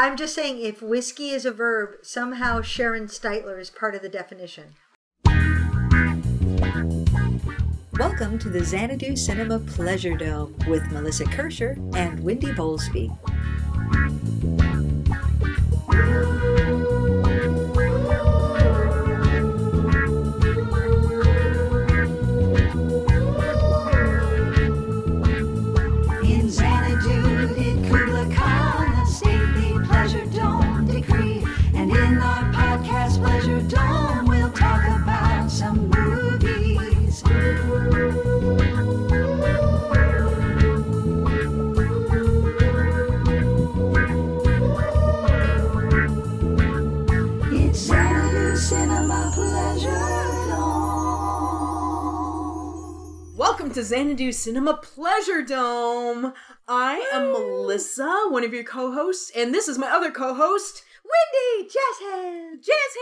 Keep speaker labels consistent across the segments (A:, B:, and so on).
A: I'm just saying, if whiskey is a verb, somehow Sharon Steitler is part of the definition. Welcome to the Xanadu Cinema Pleasure Dome with Melissa Kirscher and Wendy Bowlesby.
B: To Xanadu Cinema Pleasure Dome. I am Melissa, one of your co-hosts, and this is my other co-host,
A: Wendy, jazz hands.
B: Jazz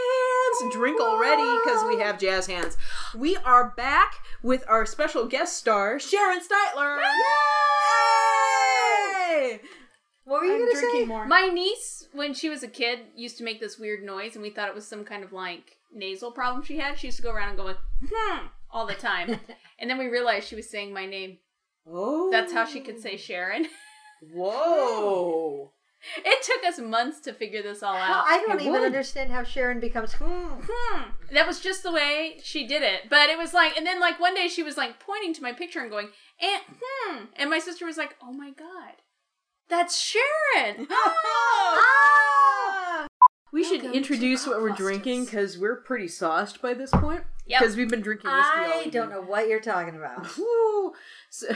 B: Hands. Drink already because we have jazz hands. We are back with our special guest star, Sharon Steitler. Yay!
A: What were you
B: I'm
A: going to
B: drinking
A: say?
B: more.
C: My niece, when she was a kid, used to make this weird noise, and we thought it was some kind of like nasal problem she had. She used to go around and go like, hmm, all the time. and then we realized she was saying my name.
B: Oh,
C: That's how she could say Sharon.
B: Whoa!
C: it took us months to figure this all out.
A: I don't
B: It
A: even
B: would.
A: understand how Sharon becomes. Hmm.
C: hmm. That was just the way she did it. But it was like, and then like one day she was like pointing to my picture and going, and hmm. And my sister was like, oh my god, that's Sharon.
B: Ah! We should
C: Welcome to
B: introduce what we're drinking because we're pretty sauced by this point. Because we've been drinking whiskey all
A: I
B: evening.
A: don't know what you're talking about.
B: Woo. So,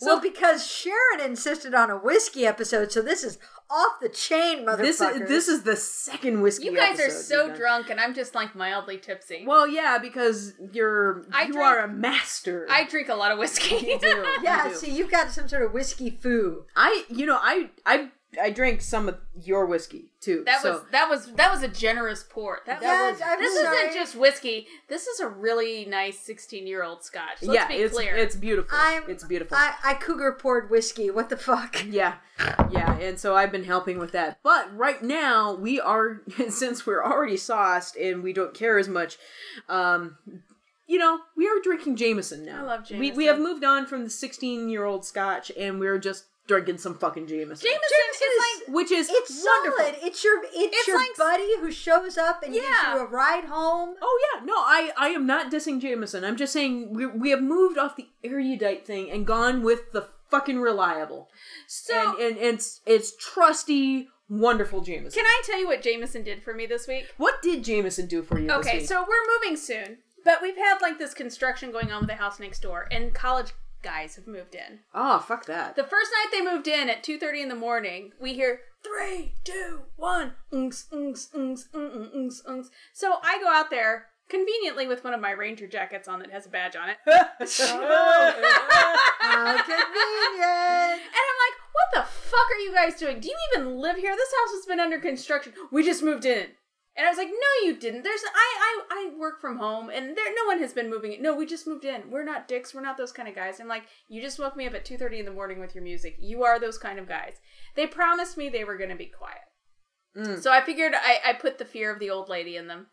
A: well, because Sharon insisted on a whiskey episode, so this is off the chain, motherfuckers.
B: this is this is the second whiskey.
C: You guys are
B: episode
C: so
B: we've done.
C: drunk, and I'm just like mildly tipsy.
B: Well, yeah, because you're
C: I
B: you
C: drink-
B: are a master.
C: I drink a lot of whiskey.
B: You do.
A: Yeah,
B: You do.
A: see, you've got some sort of whiskey foo.
B: I you know I I I drank some of your whiskey too.
C: That
B: so.
C: was that was that was a generous pour. That
A: Yeah,
C: was,
A: I'm
C: this
A: sorry.
C: isn't just whiskey. This is a really nice 16 year old Scotch. Let's
B: yeah,
C: be
B: it's
C: clear.
B: it's beautiful.
A: I'm,
B: it's beautiful.
A: I, I cougar poured whiskey. What the fuck?
B: Yeah, yeah, and so I've been helping with that. But right now, we are since we're already sauced and we don't care as much. Um, you know, we are drinking Jameson now.
C: I love
B: We we have moved on from the sixteen-year-old Scotch, and we're just drinking some fucking Jameson.
C: Jameson,
A: Jameson
C: is
A: is-
C: like
B: which is
A: It's
B: wonderful.
A: solid. It's your it's,
C: It's
A: your
C: like-
A: buddy who shows up and gives you a ride home.
B: Oh yeah, no, I I am not dissing Jameson. I'm just saying we we have moved off the erudite thing and gone with the fucking reliable.
C: so.
B: and and it's it's trusty, wonderful Jameson.
C: can I tell you what Jameson did for me this week?
B: what did Jameson do for you? this
C: Okay, so we're moving soon, but we've had like this construction going on with the house next door, and college guys have moved in.
B: oh fuck that.
C: The first night they moved in at 2.30 in the morning, we hear three, two, one, unks, unks, unks, unks, unks, unks. So I go out there, conveniently with one of my ranger jackets on that has a badge on it.
A: How convenient.
C: And I'm like, what the fuck are you guys doing? Do you even live here? This house has been under construction. We just moved in. And I was like, no, you didn't. There's I I, I work from home and there no one has been moving it. No, we just moved in. We're not dicks. We're not those kind of guys. I'm like, you just woke me up at 2:30 in the morning with your music. You are those kind of guys. They promised me they were gonna be quiet.
B: Mm.
C: So I figured I, I put the fear of the old lady in them.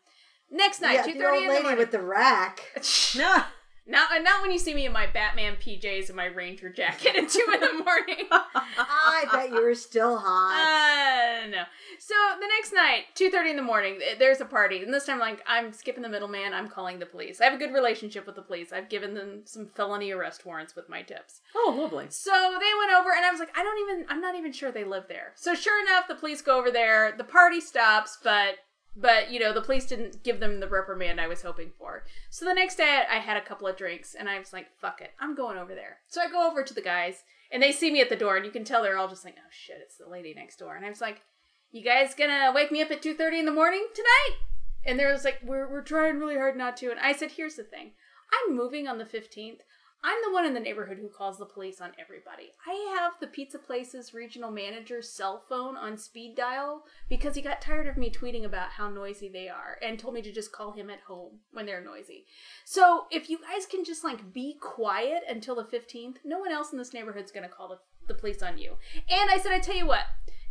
C: Next night,
A: Yeah,
C: 2:30
A: the old
C: in the
A: lady
C: morning.
A: with the rack.
B: Nah.
C: Not not when you see me in my Batman PJs and my Ranger jacket at two in the morning.
A: I bet you were still hot.
C: Uh, no. So the next night, two thirty in the morning, there's a party, and this time, like, I'm skipping the middleman. I'm calling the police. I have a good relationship with the police. I've given them some felony arrest warrants with my tips.
B: Oh, lovely.
C: So they went over, and I was like, I don't even. I'm not even sure they live there. So sure enough, the police go over there. The party stops, but. But you know the police didn't give them the reprimand I was hoping for. So the next day I had a couple of drinks and I was like, "Fuck it, I'm going over there." So I go over to the guys and they see me at the door and you can tell they're all just like, "Oh shit, it's the lady next door." And I was like, "You guys gonna wake me up at two thirty in the morning tonight?" And they was like, "We're we're trying really hard not to." And I said, "Here's the thing, I'm moving on the fifteenth. I'm the one in the neighborhood who calls the police on everybody. I have the pizza place's regional manager's cell phone on speed dial because he got tired of me tweeting about how noisy they are and told me to just call him at home when they're noisy. So if you guys can just like be quiet until the 15th, no one else in this neighborhood's gonna call the, the police on you. And I said, I tell you what,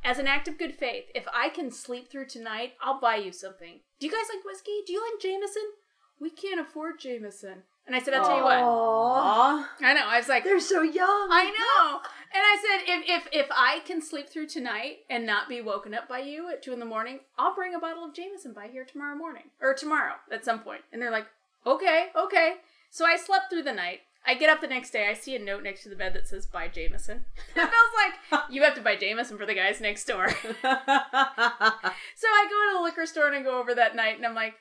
C: as an act of good faith, if I can sleep through tonight, I'll buy you something. Do you guys like whiskey? Do you like Jameson? We can't afford Jameson. And I said, I'll tell you what. I know. I was like,
A: they're so young.
C: I know. And I said, if, if if I can sleep through tonight and not be woken up by you at two in the morning, I'll bring a bottle of Jameson by here tomorrow morning or tomorrow at some point. And they're like, okay, okay. So I slept through the night. I get up the next day. I see a note next to the bed that says "Buy Jameson." And I was like, "You have to buy Jameson for the guys next door." so I go to the liquor store and I go over that night, and I'm like,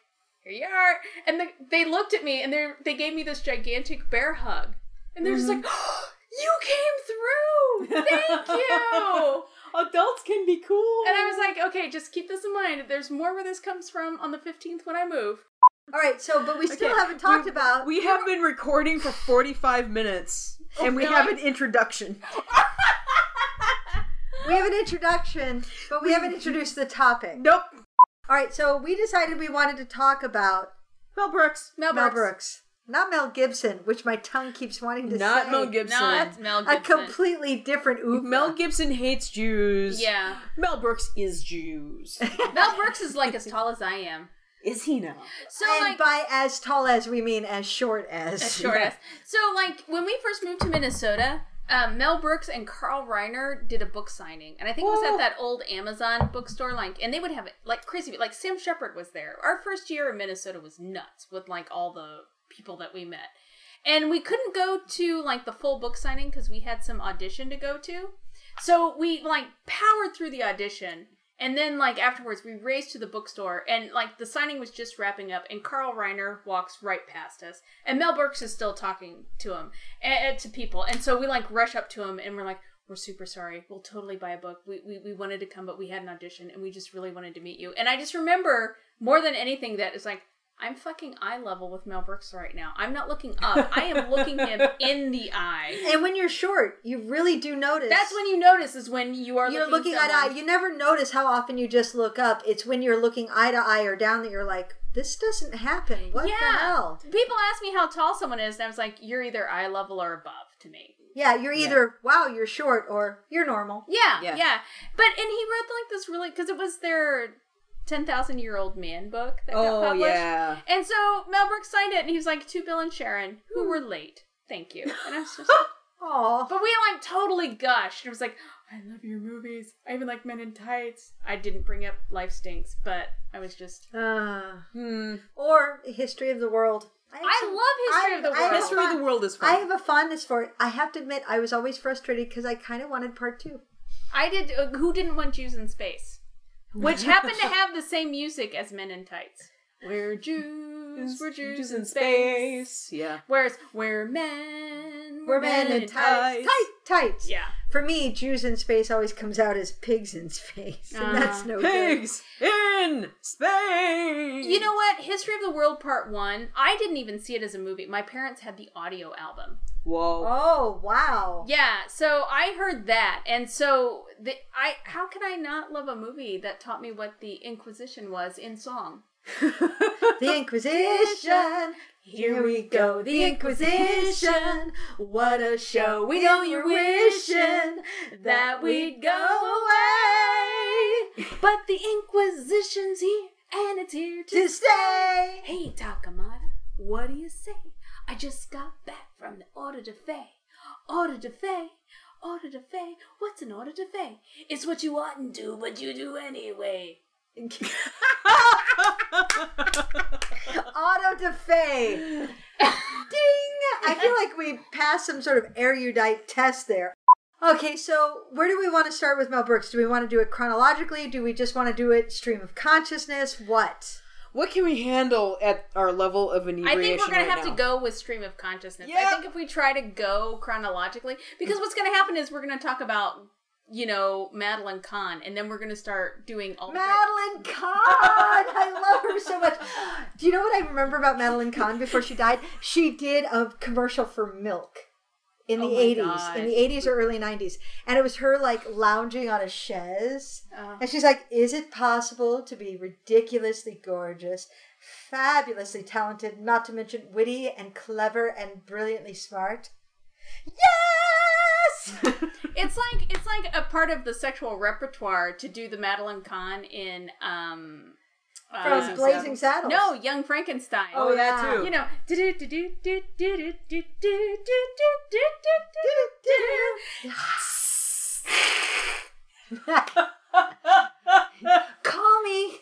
C: "Here you are." And the, they looked at me and they they gave me this gigantic bear hug, and they're just mm-hmm. like, oh, "You came through! Thank you!"
B: Adults can be cool.
C: And I was like, "Okay, just keep this in mind. There's more where this comes from on the 15th when I move."
A: All right, so but we still
B: Okay,
A: haven't talked
B: we-
A: about.
B: we have been recording for 45 minutes, oh and we
C: really?
B: have an introduction.
A: we have an introduction, but we haven't introduced the topic.
B: Nope.
A: All right, so we decided we wanted to talk about
B: Mel Brooks.
C: Mel
A: Mel
C: Brooks.
A: Brooks, not Mel Gibson, which my tongue keeps wanting to
B: Not
A: say.
B: Mel Gibson.
C: Not Mel
A: A completely different oeuvre.
B: Mel Gibson hates Jews.
C: yeah.
B: Mel Brooks is Jews.
C: Mel Brooks is like as tall as I am.
B: is he now?
C: So
A: and
C: like
A: by as tall as we mean as short as.
C: as short as. So like when we first moved to Minnesota, um, Mel Brooks and Carl Reiner did a book signing, and I think it was at that old Amazon bookstore. Like, and they would have it like crazy. Like Sam Shepard was there. Our first year in Minnesota was nuts with like all the people that we met, and we couldn't go to like the full book signing because we had some audition to go to. So we like powered through the audition. And then, like afterwards, we raced to the bookstore, and like the signing was just wrapping up, and Carl Reiner walks right past us, and Mel Brooks is still talking to him, and, to people, and so we like rush up to him, and we're like, "We're super sorry. We'll totally buy a book. We, we we wanted to come, but we had an audition, and we just really wanted to meet you." And I just remember more than anything that it's like. I'm fucking eye level with Mel Brooks right now. I'm not looking up. I am looking him in the eye.
A: And when you're short, you really do notice.
C: That's when you notice is when you are
A: you're
C: looking,
A: looking eye to eye. You never notice how often you just look up. It's when you're looking eye to eye or down that you're like, this doesn't happen. What the hell?
C: People ask me how tall someone is, and I was like, you're either eye level or above to me.
A: Yeah, you're either wow, you're short, or you're normal.
C: Yeah,
B: Yeah.
C: yeah. But and he wrote like this really because it was their ten thousand year old man book that got
B: Oh
C: published.
B: yeah.
C: And so Mel Brooks signed it, and he was like, "To Bill and Sharon, who were late, thank you." And I was just, like,
A: Aw.
C: but we like totally gushed. It was like, "I love your movies. I even like Men in Tights." I didn't bring up Life Stinks, but I was just.
A: Uh,
B: Hmm.
A: or History of the World. have
C: I
A: some-
C: love History
A: I-
C: of the World.
A: a
B: History of the world is fun.
A: I have a fondness for it. I have to admit, I was always frustrated because I kind of wanted part two.
C: I did. Uh, who didn't want Jews in space? Which happened to have the same music as Men in Tights. We're Jews, we're Jews in space.
B: Yeah.
C: Whereas we're men,
A: We're men in tights. Tight, tights.
C: Yeah.
A: For me, Jews in space always comes out as pigs in space, and that's
C: Ah.
A: no good.
B: Pigs in space.
C: You know what? History of the World Part One. I didn't even see it as a movie. My parents had the audio album.
B: Whoa.
A: Oh wow!
C: Yeah, so I heard that, and so the I how can I not love a movie that taught me what the Inquisition was in song?
A: The Inquisition. Here we go, the Inquisition. What a show! We know you're wishing that we'd go away
C: But the Inquisition's here, and it's here to
A: to stay.
C: Hey, Torquemada, what do you say? I just got back from the Auto de fe. Auto de fe? Auto de fe? What's an Auto de fe? It's what you oughtn't do, but you do anyway.
A: Auto de fe. Ding! I feel like we passed some sort of erudite test there. Okay, so where do we want to start with Mel Brooks? Do we want to do it chronologically? Do we just want to do it stream of consciousness? What?
B: What can we handle at our level of inebriation?
C: I think we're gonna
B: right
C: have
B: now?
C: to go with stream of consciousness.
B: Yeah.
C: I think if we try to go chronologically, because what's gonna happen is we're gonna talk about, you know, Madeline Kahn, and then we're gonna start doing all the
A: Madeline Kahn! I love her so much. Do you know what I remember about Madeline Kahn before she died? She did a commercial for milk in the
C: Oh my
A: 80s,
C: God.
A: in the 80s or early 90s. And it was her like lounging on a chaise.
C: Oh.
A: And she's like, Is it possible to be ridiculously gorgeous, fabulously talented, not to mention witty and clever and brilliantly smart? Yes! Yes.
C: It's like it's like a part of the sexual repertoire to do the Madeline Kahn in um
A: From
C: uh,
A: Blazing Saddles.
C: No, Young Frankenstein.
B: Oh, that
A: yeah.
B: too.
C: You know,
A: Call me.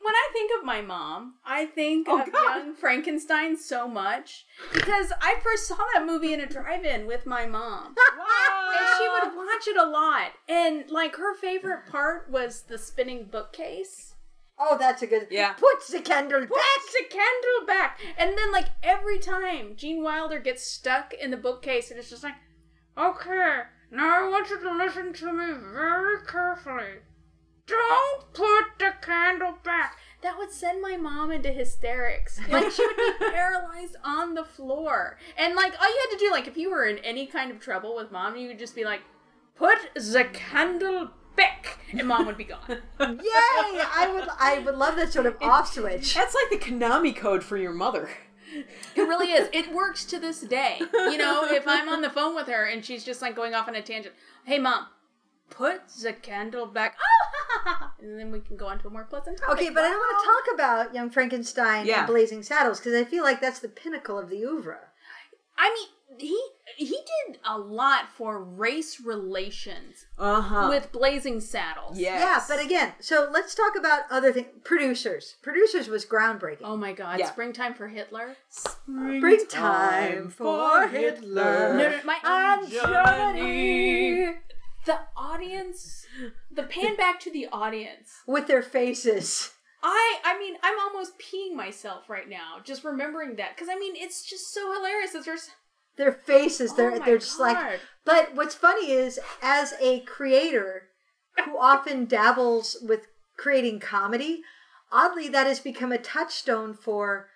C: when I think of my mom, I think
B: Oh,
C: of
B: God.
C: Young Frankenstein so much because I first saw that movie in a drive-in with my mom. And she would watch it a lot. And like her favorite part was the spinning bookcase.
A: Oh, that's a good.
B: Yeah.
A: Put the candle back.
C: Put the candle back. And then like every time Gene Wilder gets stuck in the bookcase and it's just like, Okay, now I want you to listen to me very carefully. Don't put the candle back. That would send my mom into hysterics. Like she would be paralyzed on the floor. And like all you had to do, like if you were in any kind of trouble with mom, you would just be like, put the candle back. And mom would be gone.
A: Yay! I would. I would love that sort of off switch.
B: That's like the Konami code for your mother.
C: It really is. It works to this day. You know, if I'm on the phone with her and she's just like going off on a tangent, hey mom, put the candle back. Oh, and then we can go on to a more pleasant topic.
A: Okay, but I don't want to talk about Young Frankenstein
B: Yeah.
A: and Blazing Saddles because I feel like that's the pinnacle of the oeuvre.
C: I mean, he he did a lot for race relations
B: Uh huh.
C: with Blazing Saddles.
B: yes.
A: Yeah, but again, so let's talk about other things. Producers. Producers was groundbreaking.
C: Oh my God!
B: Yeah.
C: Springtime for Hitler.
A: Springtime for Hitler.
C: No, no, my
A: And Germany.
C: the audience, the pan back to the audience.
A: With their faces.
C: I I mean I'm almost peeing myself right now just remembering that because I mean it's just so hilarious that there's
A: Their faces. They're
C: Oh
A: they're just like But what's funny is, as a creator who often dabbles with creating comedy, oddly, that has become a touchstone for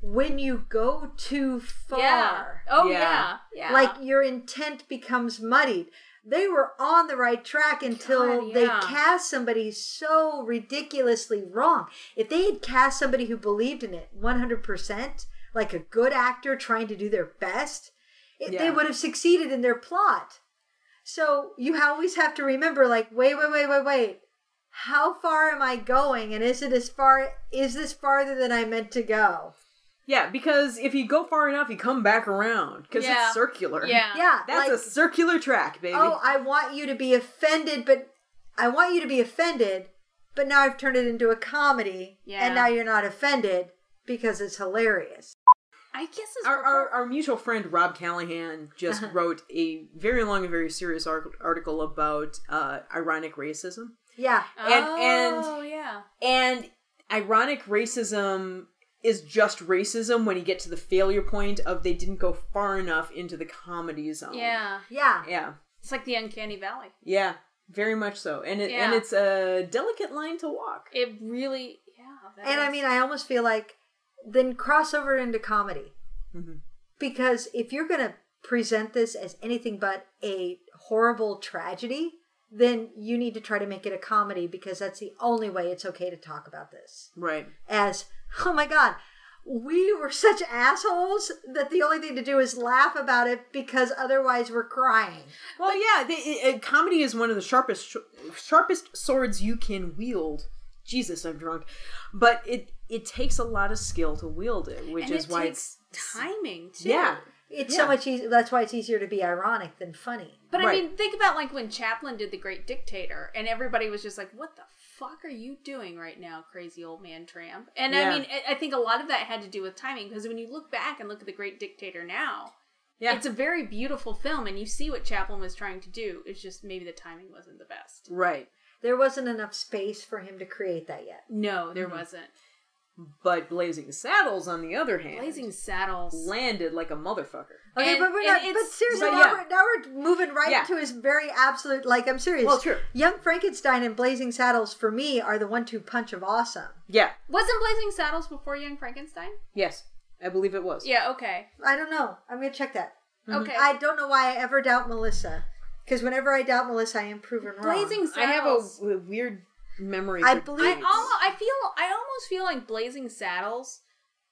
A: when you go too far.
C: yeah oh
B: Yeah.
C: yeah yeah
A: Like your intent becomes muddied. They were on the right track until
C: God,
A: they cast somebody so ridiculously wrong. If they had cast somebody who believed in it 100%, like a good actor trying to do their best, it, they would have succeeded in their plot. So you always have to remember, like, wait, wait, wait, wait, wait. How far am I going? And is it as far? Is this farther than I meant to go?
B: Yeah, because if you go far enough, you come back around because
C: Yeah.
B: it's circular.
C: yeah
A: Yeah,
B: That's
A: like,
B: a circular track, baby.
A: oh, I want you to be offended, but I want you to be offended, but now I've turned it into a comedy,
C: Yeah.
A: and now you're not offended because it's hilarious.
C: I guess it's
B: our, our, our mutual friend Rob Callahan just
A: Uh-huh.
B: wrote a very long and very serious ar- article about uh, ironic racism.
A: Yeah,
B: and-
C: oh yeah
B: And ironic racism is just racism when you get to the failure point of they didn't go far enough into the comedy zone.
C: yeah
A: yeah.
B: Yeah.
C: it's like the uncanny valley
B: Yeah. Very much so. And it and it's a delicate line to walk.
C: it really yeah that
A: And I mean, I almost feel like then cross over into comedy.
B: Mhm.
A: Because if you're going to present this as anything but a horrible tragedy, then you need to try to make it a comedy because that's the only way it's okay to talk about this.
B: Right.
A: As, oh my God, we were such assholes that the only thing to do is laugh about it because otherwise we're crying.
B: Well, yeah, the, it, it- comedy is one of the sharpest sharpest swords you can wield. Jesus, I'm drunk, but it it takes a lot of skill to wield it, which
C: and
B: is
C: it
B: why
C: takes
B: it's
C: timing too
B: yeah,
A: It's
B: Yeah.
A: so much easier. That's why it's easier to be ironic than funny.
C: But I mean, think about like when Chaplin did The Great Dictator, and everybody was just like, "What the fuck are you doing right now, crazy old man tramp?" And
B: Yeah.
C: I mean, I- I think a lot of that had to do with timing because when you look back and look at The Great Dictator now,
B: yeah,
C: it's a very beautiful film, and you see what Chaplin was trying to do. It's just maybe the timing wasn't the best.
B: right.
A: There wasn't enough space for him to create that yet.
C: No, there
B: Mm-hmm.
C: wasn't.
B: But Blazing Saddles, on the other hand,
C: Blazing Saddles.
B: landed like a motherfucker.
A: Okay,
C: And-
A: but we're not. But seriously,
B: but
A: now, we're, now we're moving right
B: Yeah.
A: to his very absolute. Like I'm serious.
B: Well, true.
A: Young Frankenstein and Blazing Saddles for me are the one-two punch of awesome.
B: Yeah.
C: Wasn't Blazing Saddles before Young Frankenstein?
B: Yes, I believe it was.
C: Yeah. Okay.
A: I don't know. I'm gonna check that. Mm-hmm.
C: Okay.
A: I don't know why I ever doubt Melissa, because whenever I doubt Melissa, I am proven wrong.
C: Blazing Saddles.
B: I have
C: a,
B: a, w- weird memory.
A: I believe-
C: I
B: dates.
C: almost, I feel, I almost feel like Blazing Saddles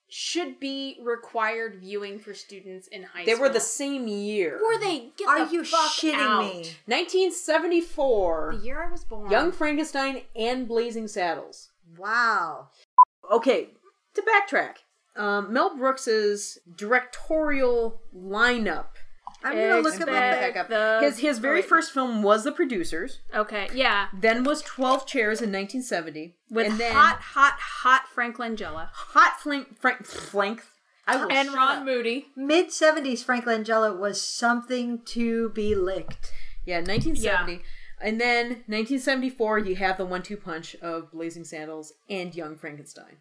C: should be required viewing for students in high
B: They
C: school.
B: They were the same year.
C: Were they? Get
A: Are
C: the
A: you
C: fuck
A: shitting
C: out.
A: me?
B: 1974.
C: The year I was born.
B: Young Frankenstein and Blazing Saddles.
A: Wow.
B: Okay, to backtrack. Um, Mel Brooks's directorial lineup.
A: I'm gonna look at my
C: Expect
A: back.
C: the-
B: His his very
C: oh,
B: first film was The Producers.
C: Okay, yeah.
B: Then was Twelve Chairs in 1970.
C: With
B: and then
C: hot, hot, hot Frank Langella
B: hot flank frank flank. I will
C: and Ron
B: up.
C: Moody.
A: Mid '70s Frank Langella was something to be licked.
B: Yeah, 1970. And then 1974, you have the one-two punch of Blazing Saddles and Young Frankenstein.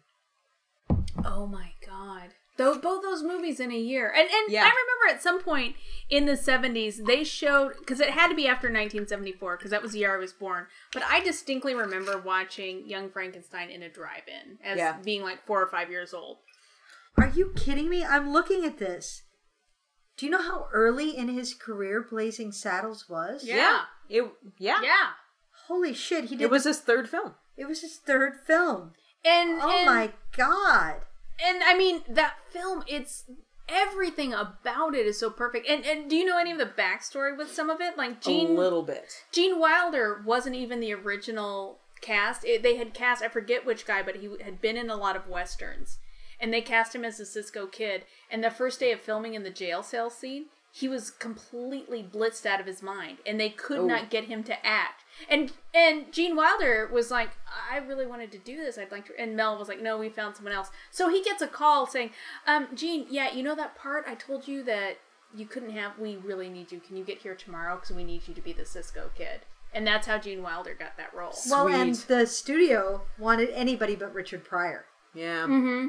C: Oh my god. Those both those movies in a year. And and
B: Yeah.
C: I remember at some point in the 70s they showed cuz it had to be after 1974 cuz that was the year I was born. But I distinctly remember watching Young Frankenstein in a drive-in as
B: Yeah.
C: being like 4 or 5 years old.
A: Are you kidding me? I'm looking at this. Do you know how early in his career Blazing Saddles was?
C: Yeah.
B: It yeah.
C: Yeah.
A: Holy shit, he did.
B: It was his third film.
A: it was his third film.
C: And
A: Oh
C: and,
A: my god.
C: And I mean that film it's everything about it is so perfect. And and do you know any of the backstory with some of it? Like Gene
B: a little bit.
C: Gene Wilder wasn't even the original cast. It, they had cast I forget which guy, but he had been in a lot of westerns, and they cast him as the Cisco Kid. And the first day of filming in the jail cell scene, he was completely blitzed out of his mind, and they could
B: Oh.
C: not get him to act. And and Gene Wilder was like, I really wanted to do this. I'd like to. And Mel was like, No, we found someone else. So he gets a call saying, um, Gene, yeah, you know that part I told you that you couldn't have. We really need you. Can you get here tomorrow? Because we need you to be the Cisco Kid. And that's how Gene Wilder got that role.
A: Well, and the studio wanted anybody but Richard Pryor.
B: Yeah.
C: Mm-hmm.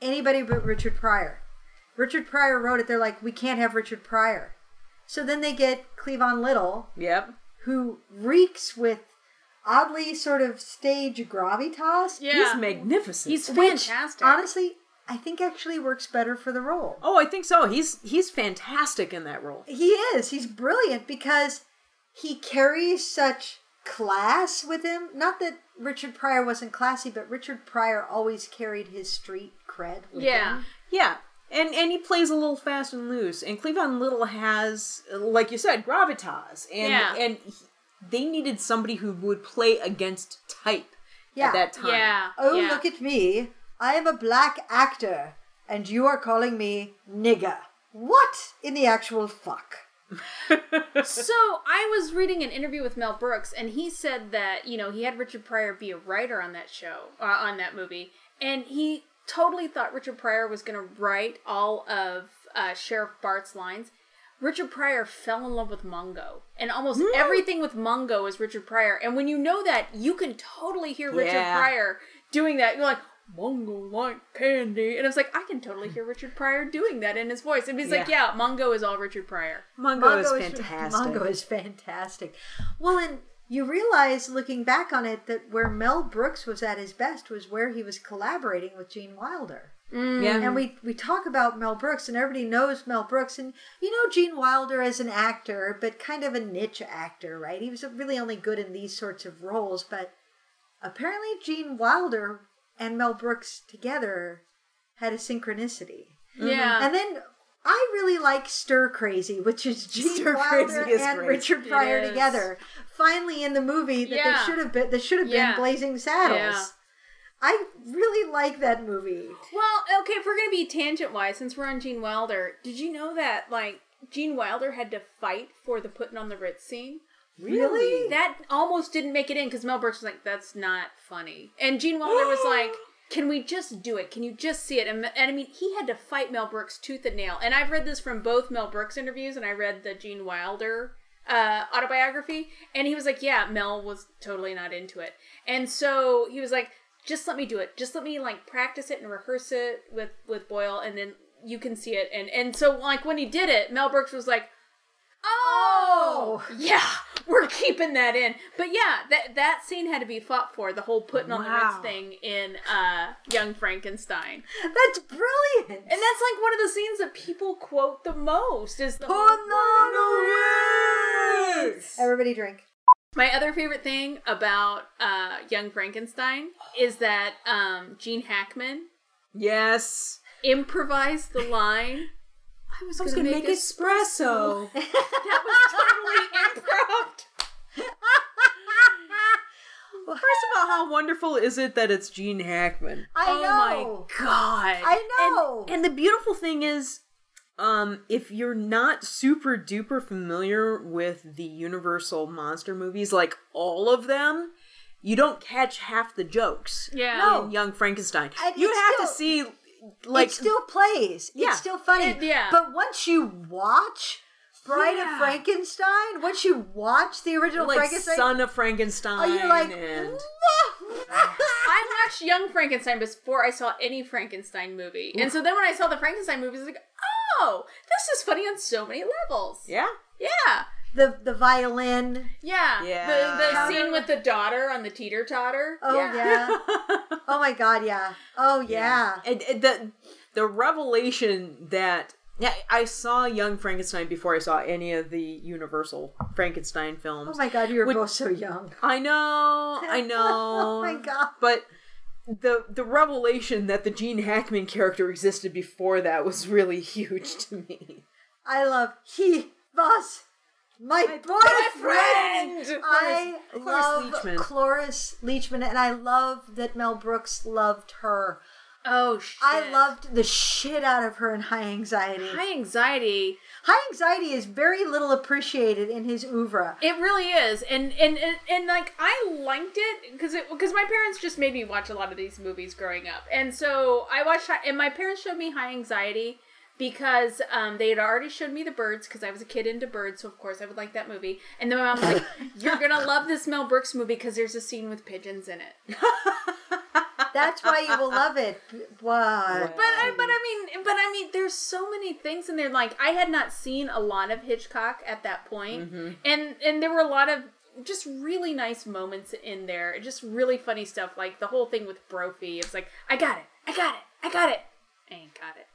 A: Anybody but Richard Pryor. Richard Pryor wrote it. They're like, we can't have Richard Pryor. So then they get Cleavon Little,
B: Yep.
A: who reeks with oddly sort of stage gravitas.
C: Yeah.
B: He's magnificent.
C: He's
A: Which,
C: fantastic.
A: honestly, I think actually works better for the role.
B: oh, I think so. He's he's fantastic in that role.
A: He is. He's brilliant because he carries such class with him. Not that Richard Pryor wasn't classy, but Richard Pryor always carried his street cred with
C: yeah.
A: him.
B: Yeah. And and he plays a little fast and loose. And Cleavon Little has, like you said, gravitas. And
C: Yeah.
B: and he- they needed somebody who would play against type
A: Yeah.
B: at that time.
C: Yeah.
A: Oh,
C: yeah.
A: look at me. I am a black actor, and you are calling me nigger. What in the actual fuck?
C: So I was reading an interview with Mel Brooks, and he said that you know he had Richard Pryor be a writer on that show, uh, on that movie, and he totally thought Richard Pryor was going to write all of uh, Sheriff Bart's lines. Richard Pryor fell in love with Mongo, and almost everything with Mongo is Richard Pryor. And when you know that, you can totally hear Richard
B: Yeah.
C: Pryor doing that. You're like. Mongo like candy, and I was like, I can totally hear Richard Pryor doing that in his voice. And he's like,
B: Yeah.
C: Yeah, Mongo is all Richard Pryor.
B: Mongo, is fantastic.
A: Mongo is fantastic. Well, and you realize looking back on it that where Mel Brooks was at his best was where he was collaborating with Gene Wilder. Mm.
B: yeah.
A: And we we talk about Mel Brooks, and everybody knows Mel Brooks, and you know Gene Wilder as an actor, but kind of a niche actor, right? He was really only good in these sorts of roles, but apparently Gene Wilder and Mel Brooks together had a synchronicity.
C: Yeah.
A: And then I really like Stir Crazy, which is Gene
B: Stir
A: Wilder
B: Crazy is
A: and
B: great.
A: Richard Pryor together. Finally, in the movie that
C: Yeah.
A: they should have been, that should have
C: Yeah.
A: been Blazing Saddles.
C: Yeah.
A: I really like that movie.
C: Well, okay, if we're gonna be tangent wise, since we're on Gene Wilder, did you know that like Gene Wilder had to fight for the putting on the Ritz scene?
A: Really?
C: That almost didn't make it in because Mel Brooks was like, "That's not funny," and Gene Wilder was like. Can we just do it? Can you just see it? And, and I mean, he had to fight Mel Brooks tooth and nail. And I've read this from both Mel Brooks interviews, and I read the Gene Wilder uh, autobiography. And he was like, "Yeah, Mel was totally not into it." And so he was like, "Just let me do it. Just let me like practice it and rehearse it with with Boyle, and then you can see it." And and so like when he did it, Mel Brooks was like, "Oh, yeah, we're keeping that in." But yeah, that that scene had to be fought for. The whole putting on the
B: Wow.
C: Ritz thing in uh, Young Frankenstein,
A: That's brilliant.
C: and that's like one of the scenes that people quote the most. Is the
A: Put
C: whole-
A: on the Ritz. Everybody drink.
C: My other favorite thing about uh, Young Frankenstein is that um, Gene Hackman
B: Yes.
C: improvised the line. I was,
B: I was
C: gonna,
B: gonna make espresso.
C: That was totally improv.
B: First of all, how wonderful is it that it's Gene Hackman?
A: I
C: oh
A: know.
C: my god!
A: I know.
B: And the beautiful thing is, um, if you're not super duper familiar with the Universal monster movies, like all of them, you don't catch half the jokes.
C: Yeah.
A: No.
B: in Young Frankenstein.
A: And
B: you
A: it's
B: have to see, like,
A: it still plays.
B: Yeah.
A: It's still funny.
C: It- yeah.
A: But once you watch Bride
C: Yeah.
A: of Frankenstein, once you watch the original
B: like
A: Frankenstein,
B: Son of Frankenstein.
A: oh, you're like,
B: and
C: I watched Young Frankenstein before I saw any Frankenstein movie, and so then when I saw the Frankenstein movies, I was like, "Oh, this is funny on so many levels."
B: yeah,
C: yeah,
A: the the violin.
C: yeah.
B: Yeah.
C: The the
A: Counter-
C: scene with the daughter on the teeter totter.
A: Oh yeah. oh my god, yeah. Oh yeah.
B: and, and the the revelation that yeah, I saw Young Frankenstein before I saw any of the Universal Frankenstein films.
A: Oh my god, you were
B: Would-
A: both so young.
B: I know, I know.
A: Oh my god.
B: But the the revelation that the Gene Hackman character existed before that was really huge to me.
A: I love he was my, boyfriend.
B: boyfriend!
A: I
B: Cloris
A: love
B: Leachman.
A: Cloris Leachman, and I love that Mel Brooks loved her.
C: Oh shit!
A: I loved the shit out of her in High Anxiety.
C: high anxiety.
A: High Anxiety is very little appreciated in his oeuvre.
C: It really is, and and and, and like I liked it because it because my parents just made me watch a lot of these movies growing up, and so I watched and my parents showed me High Anxiety because um, they had already showed me the birds because I was a kid into birds, so of course I would like that movie. And then my mom was like, "You're gonna love this Mel Brooks movie because there's a scene with pigeons in it."
A: That's why you will love it. Wow.
C: But I, but I mean, but I mean, there's so many things in there. Like I had not seen a lot of Hitchcock at that point, and and there were a lot of just really nice moments in there. Just really funny stuff, like the whole thing with Brophy. It's like I got it, I got it, I got it, I ain't got it.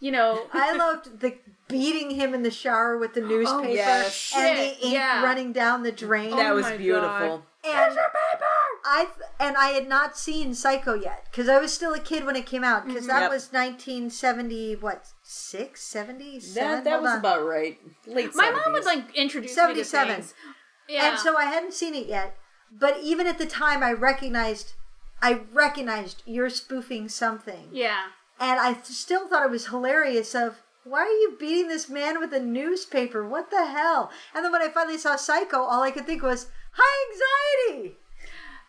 C: You know,
A: I loved the beating him in the shower with the oh, newspaper
B: yes.
A: and the
C: Oh,
A: ink
C: yeah.
A: running down the drain.
B: Oh that
C: Oh
B: was
C: my
B: beautiful.
A: and I th- and I had not seen Psycho yet because I was still a kid when it came out because that
B: Yep.
A: was 1970 what six seventy seven.
B: That that was about right. Late
C: my mom
B: 70s.
C: would like introduce me to
A: 77.
C: things. Yeah,
A: and so I hadn't seen it yet. But even at the time, I recognized, I recognized you're spoofing something,
C: yeah.
A: And I still thought it was hilarious. Of why are you beating this man with a newspaper? What the hell? And then when I finally saw Psycho, all I could think was high anxiety.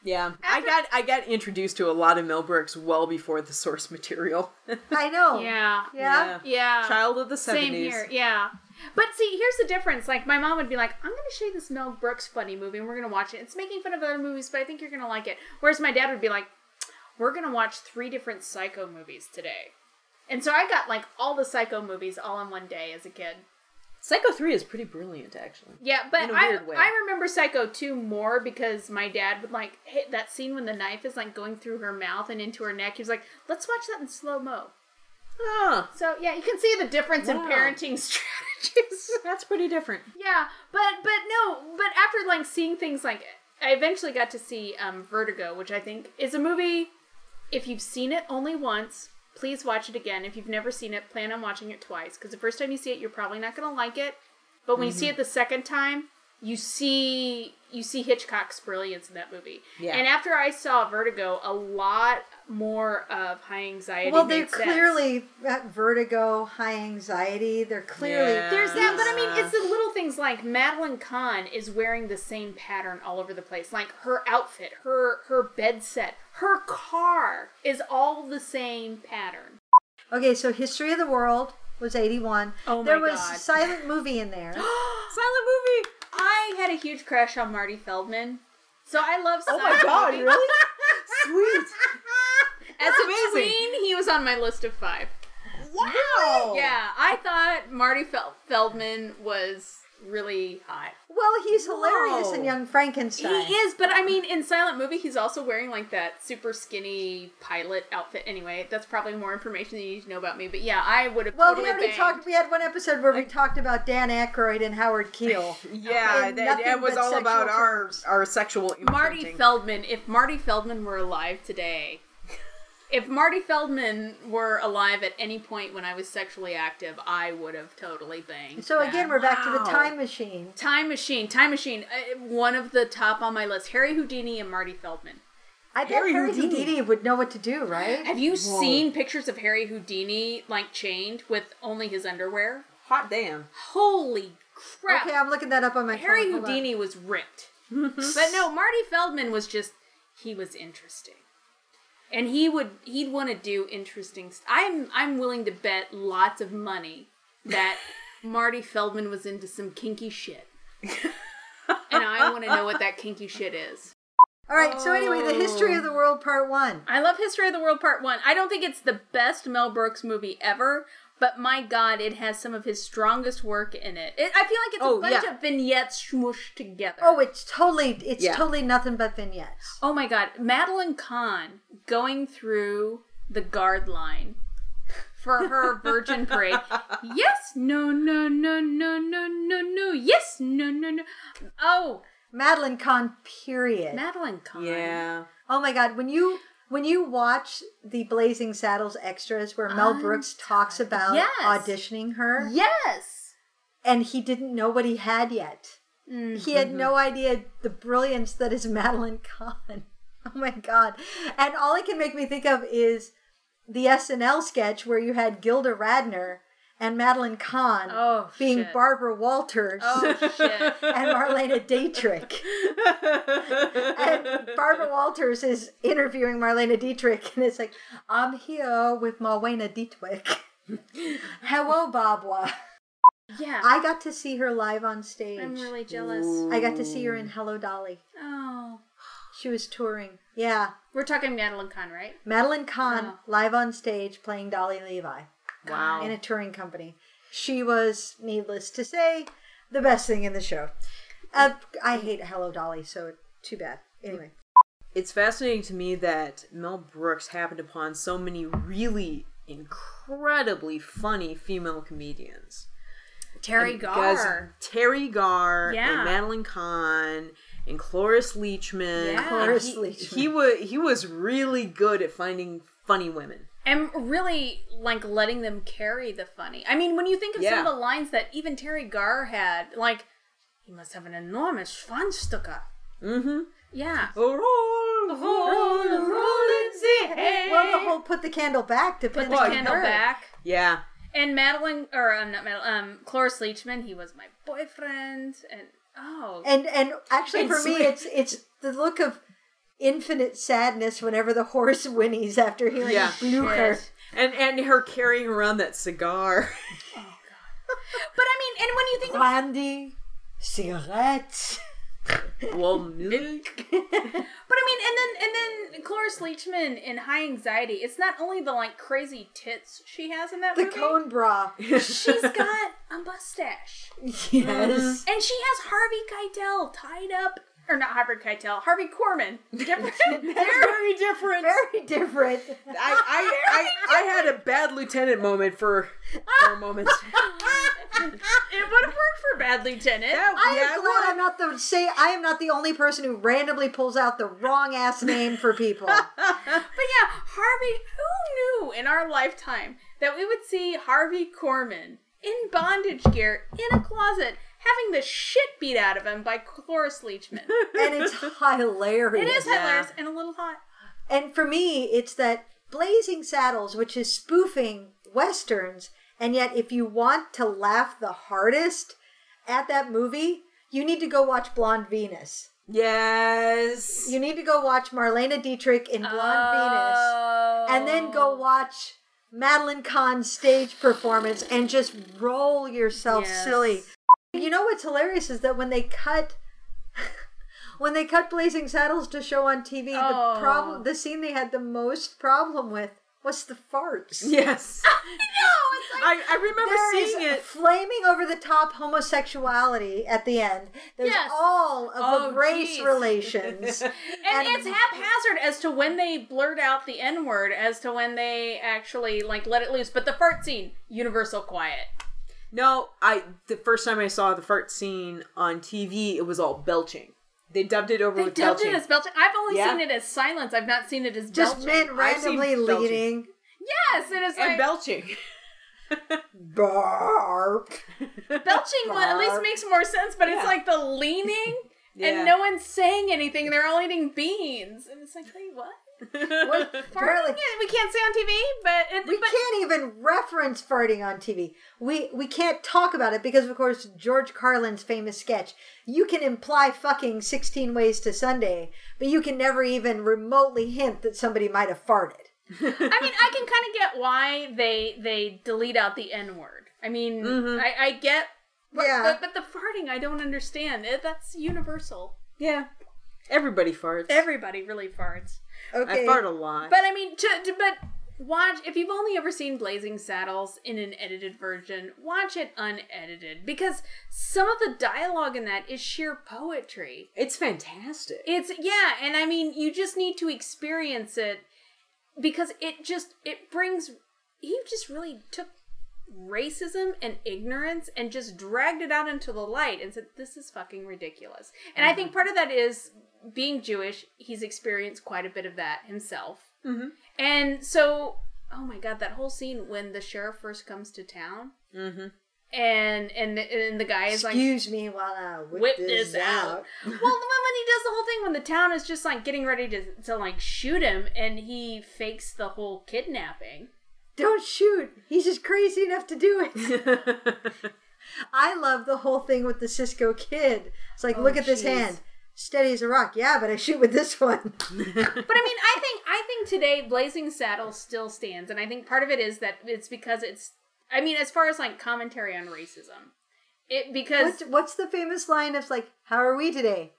B: Yeah, I got I got introduced to a lot of Mel Brooks well before the source material.
A: I know.
C: Yeah.
A: Yeah.
C: Yeah.
B: Child of the seventies.
C: Same here, yeah. But see, here's the difference. Like, my mom would be like, I'm going to show you this Mel Brooks funny movie, and we're going to watch it. It's making fun of other movies, but I think you're going to like it. Whereas my dad would be like, we're going to watch three different Psycho movies today. And so I got, like, all the Psycho movies all in one day as a kid.
B: Psycho three is pretty brilliant, actually.
C: Yeah, but
B: In a
C: I,
B: weird way.
C: I remember Psycho 2 more because my dad would, like, hit that scene when the knife is, like, going through her mouth and into her neck. He was like, let's watch that in slow mo.
B: Ah,
C: So, yeah, you can see the difference in parenting strategies.
B: that's pretty different.
C: Yeah, but but no, but after like seeing things like I eventually got to see um, Vertigo, which I think is a movie. If you've seen it only once, please watch it again. If you've never seen it, plan on watching it twice because the first time you see it, you're probably not going to like it. But when you see mm-hmm. it the second time, you see you see Hitchcock's brilliance in that movie.
B: Yeah.
C: And after I saw Vertigo, a lot more of high anxiety.
A: Well, they're clearly at vertigo, high anxiety. They're clearly
B: Yeah.
C: There's that, but I mean, it's the little things like Madeline Kahn is wearing the same pattern all over the place. Like her outfit, her her bed set, her car is all the same pattern.
A: okay. So history of the world was eighty one.
C: Oh my god.
A: there was
C: God.
A: silent movie in there.
B: Silent movie.
C: I had a huge crush on Marty Feldman, so I love.
B: Oh my god, really? Sweet.
C: As
B: That's
C: a
B: amazing.
C: tween, he was on my list of five.
B: Wow.
C: Yeah, I thought Marty Fel- Feldman was really hot.
A: Well, he's hilarious
B: Whoa.
A: in Young Frankenstein.
C: He is, but I mean, in Silent Movie, he's also wearing like that super skinny pilot outfit. Anyway, that's probably more information than you need to know about me. But yeah, I would have.
A: Well,
C: totally
A: we already
C: banged.
A: talked. We had one episode where we talked about Dan Aykroyd and Howard Keel.
B: Yeah,
A: And
B: that,
A: nothing
B: that was all about our
A: terms.
B: our sexual
C: Marty. Feldman. If Marty Feldman were alive today, if Marty Feldman were alive at any point when I was sexually active, I would have totally banged.
A: So
C: that.
A: again, we're back to the time machine.
C: Time Machine, Time Machine, uh, one of the top on my list. Harry Houdini and Marty Feldman.
A: I bet
B: Harry
A: Harry
B: Houdini.
A: Houdini would know what to do, right?
C: Have you seen pictures of Harry Houdini like chained with only his underwear?
B: Hot damn.
C: Holy crap!
A: Okay, I'm looking that up on my
C: Harry
A: phone. Hold on.
C: Houdini was ripped. but no, Marty Feldman was just he was interesting. And he would he'd want to do interesting st- I'm I'm willing to bet lots of money that Marty Feldman was into some kinky shit. and I want to know what that kinky shit is.
A: All right. So anyway, the history
B: Oh.
A: of the world, part one.
C: I love History of the World Part 1. I don't think it's the best Mel Brooks movie ever, but my god, it has some of his strongest work in it. it I feel like it's
B: Oh,
C: a bunch
B: yeah.
C: of vignettes smooshed together.
A: Oh, it's totally, it's
B: Yeah.
A: totally nothing but vignettes.
C: Oh my god, Madeline Kahn going through the guard line for her Virgin Parade. Yes, no, no, no, no, no, no, no. Yes, no, no, no. Oh,
A: Madeline Kahn, period.
C: Madeline Kahn.
B: Yeah.
A: oh my God, when you when you watch the Blazing Saddles extras where Mel Brooks talks about
C: Yes.
A: auditioning her,
C: Yes.
A: and he didn't know what he had yet. He had mm-hmm. no idea the brilliance that is Madeline Kahn. Oh my god. And all it can make me think of is the SNL sketch where you had Gilda Radner and Madeline Kahn
C: Oh,
A: being
C: shit.
A: Barbara Walters
C: Oh shit.
A: and Marlene Dietrich. And Barbara Walters is interviewing Marlene Dietrich and it's like, I'm here with Marlene Dietrich. Hello, Barbara.
C: Yeah.
A: I got to see her live on stage.
C: I'm really jealous.
A: I got to see her in Hello Dolly.
C: Oh.
A: She was touring. Yeah.
C: We're talking Madeline Kahn, right?
A: Madeline Kahn
C: Oh.
A: live on stage playing Dolly Levi
B: Wow.
A: in a touring company. She was, needless to say, the best thing in the show. Uh, I hate Hello Dolly, so too bad. Anyway.
B: it's fascinating to me that Mel Brooks happened upon so many really incredibly funny female comedians.
C: Teri
B: And guys-
C: Garr.
B: Teri Garr
C: Yeah.
B: and Madeline Kahn and Cloris Leachman.
C: Yeah.
A: Cloris
B: he,
A: Leachman.
B: He was he was really good at finding funny women.
C: And really, like, letting them carry the funny. I mean, when you think of some of the lines that even Teri Garr had, like, he must have an enormous Schwanzstücke.
B: Mm-hmm.
C: Yeah.
B: Roll, roll, roll,
A: Well, the whole put the candle back
C: Put the
A: on
C: candle
A: her.
C: back.
B: Yeah.
C: And Madeline, or um, not Madeline, um, Cloris Leachman, he was my boyfriend. And, oh.
A: And and actually
B: And
A: for me it's it's the look of infinite sadness whenever the horse whinnies after hearing
B: Yeah.
A: Blucher.
C: Shit.
B: And and her carrying around that cigar.
C: But I mean, and when you think of
A: Brandy, cigarettes.
B: well, milk.
C: But I mean, and then and then Cloris Leachman in High Anxiety. It's not only the like crazy tits she has in that
A: The
C: movie.
A: cone bra.
C: She's got a mustache,
A: Yes.
C: and she has Harvey Keitel tied up, or not Harvey Keitel, Harvey Korman. Different.
B: Very different.
A: Very different.
B: I, I, I, I had a bad lieutenant moment for, for a moment.
C: it would have worked for Bad Lieutenant.
A: I
B: Yeah,
A: am glad I'm not the say I am not the only person who randomly pulls out the wrong ass name for people.
C: But yeah, Harvey, who knew in our lifetime that we would see Harvey Korman in bondage gear in a closet having the shit beat out of him by Cloris Leachman?
A: and it's hilarious.
C: It is
B: Yeah.
C: hilarious and a little hot.
A: And for me, it's that Blazing Saddles, which is spoofing westerns, and yet if you want to laugh the hardest at that movie, you need to go watch Blonde Venus.
B: Yes.
A: You need to go watch Marlene Dietrich in Blonde Venus, and then go oh. watch Madeline Kahn's stage performance and just roll yourself
C: Yes.
A: silly. You know what's hilarious is that when they cut when they cut Blazing Saddles to show on TV,
C: Oh.
A: the problem the scene they had the most problem with was the farts.
B: Yes.
C: No, like
B: I, I remember seeing it.
A: flaming over the top homosexuality at the end. There's
C: Yes.
A: all of
C: Oh,
A: the race
C: geez.
A: relations.
C: and,
A: and-
C: it's haphazard as to when they blurt out the N word, as to when they actually like let it loose. But the fart scene, universal quiet.
B: No, I the first time I saw the fart scene on TV, it was all belching. They dubbed it over
C: They
B: with
C: dubbed
B: belching.
C: it as belching. I've only
B: Yeah.
C: seen it as silence. I've not seen it as
A: Just
C: belching.
A: men randomly
B: belching.
A: leading.
C: Yes, and it's
B: and
C: like
B: belching.
A: Barp.
C: belching. Well, at least makes more sense. But it's like the leaning,
B: Yeah.
C: and no one's saying anything. They're all eating beans, and it's like, wait, what?
A: What?
C: Farting?
A: Apparently-
C: We can't say on TV, but it,
A: We
C: but
A: can't even reference farting on TV. We we can't talk about it because of course George Carlin's famous sketch. You can imply fucking 16 ways to Sunday, but you can never even remotely hint that somebody might have farted.
C: I mean, I can kind of get why they they delete out the N word. I mean,
B: Mhm.
C: I, I get, but,
A: Yeah.
C: but but the farting, I don't understand. It, that's universal.
B: yeah. Everybody farts.
C: Everybody really farts.
A: Okay.
B: I fart a lot.
C: But I mean, to, to but watch if you've only ever seen Blazing Saddles in an edited version, watch it unedited because some of the dialogue in that is sheer poetry.
B: it's fantastic.
C: It's yeah, and I mean, you just need to experience it because it just it brings he just really took racism and ignorance and just dragged it out into the light and said this is fucking ridiculous. And I think mm-hmm. part of that is being Jewish, he's experienced quite a bit of that himself.
B: Mhm.
C: And so, oh my god, that whole scene when the sheriff first comes to town
B: mm-hmm.
C: and and and the guy is like
A: Excuse me while I whip,
C: whip
A: this,
C: this out. well, when, he does the whole thing, when the town is just like getting ready to, to like shoot him, and he fakes the whole kidnapping.
A: Don't shoot. He's just crazy enough to do it. I love the whole thing with the Cisco kid. It's like,
C: Oh,
A: look at this hand. Steady as a rock. Yeah, but I shoot with this one.
C: But I mean, I think I think today Blazing Saddles still stands, and I think part of it is that it's because it's. I mean, as far as like commentary on racism, it because
A: What's, what's the famous line of like, how are we today?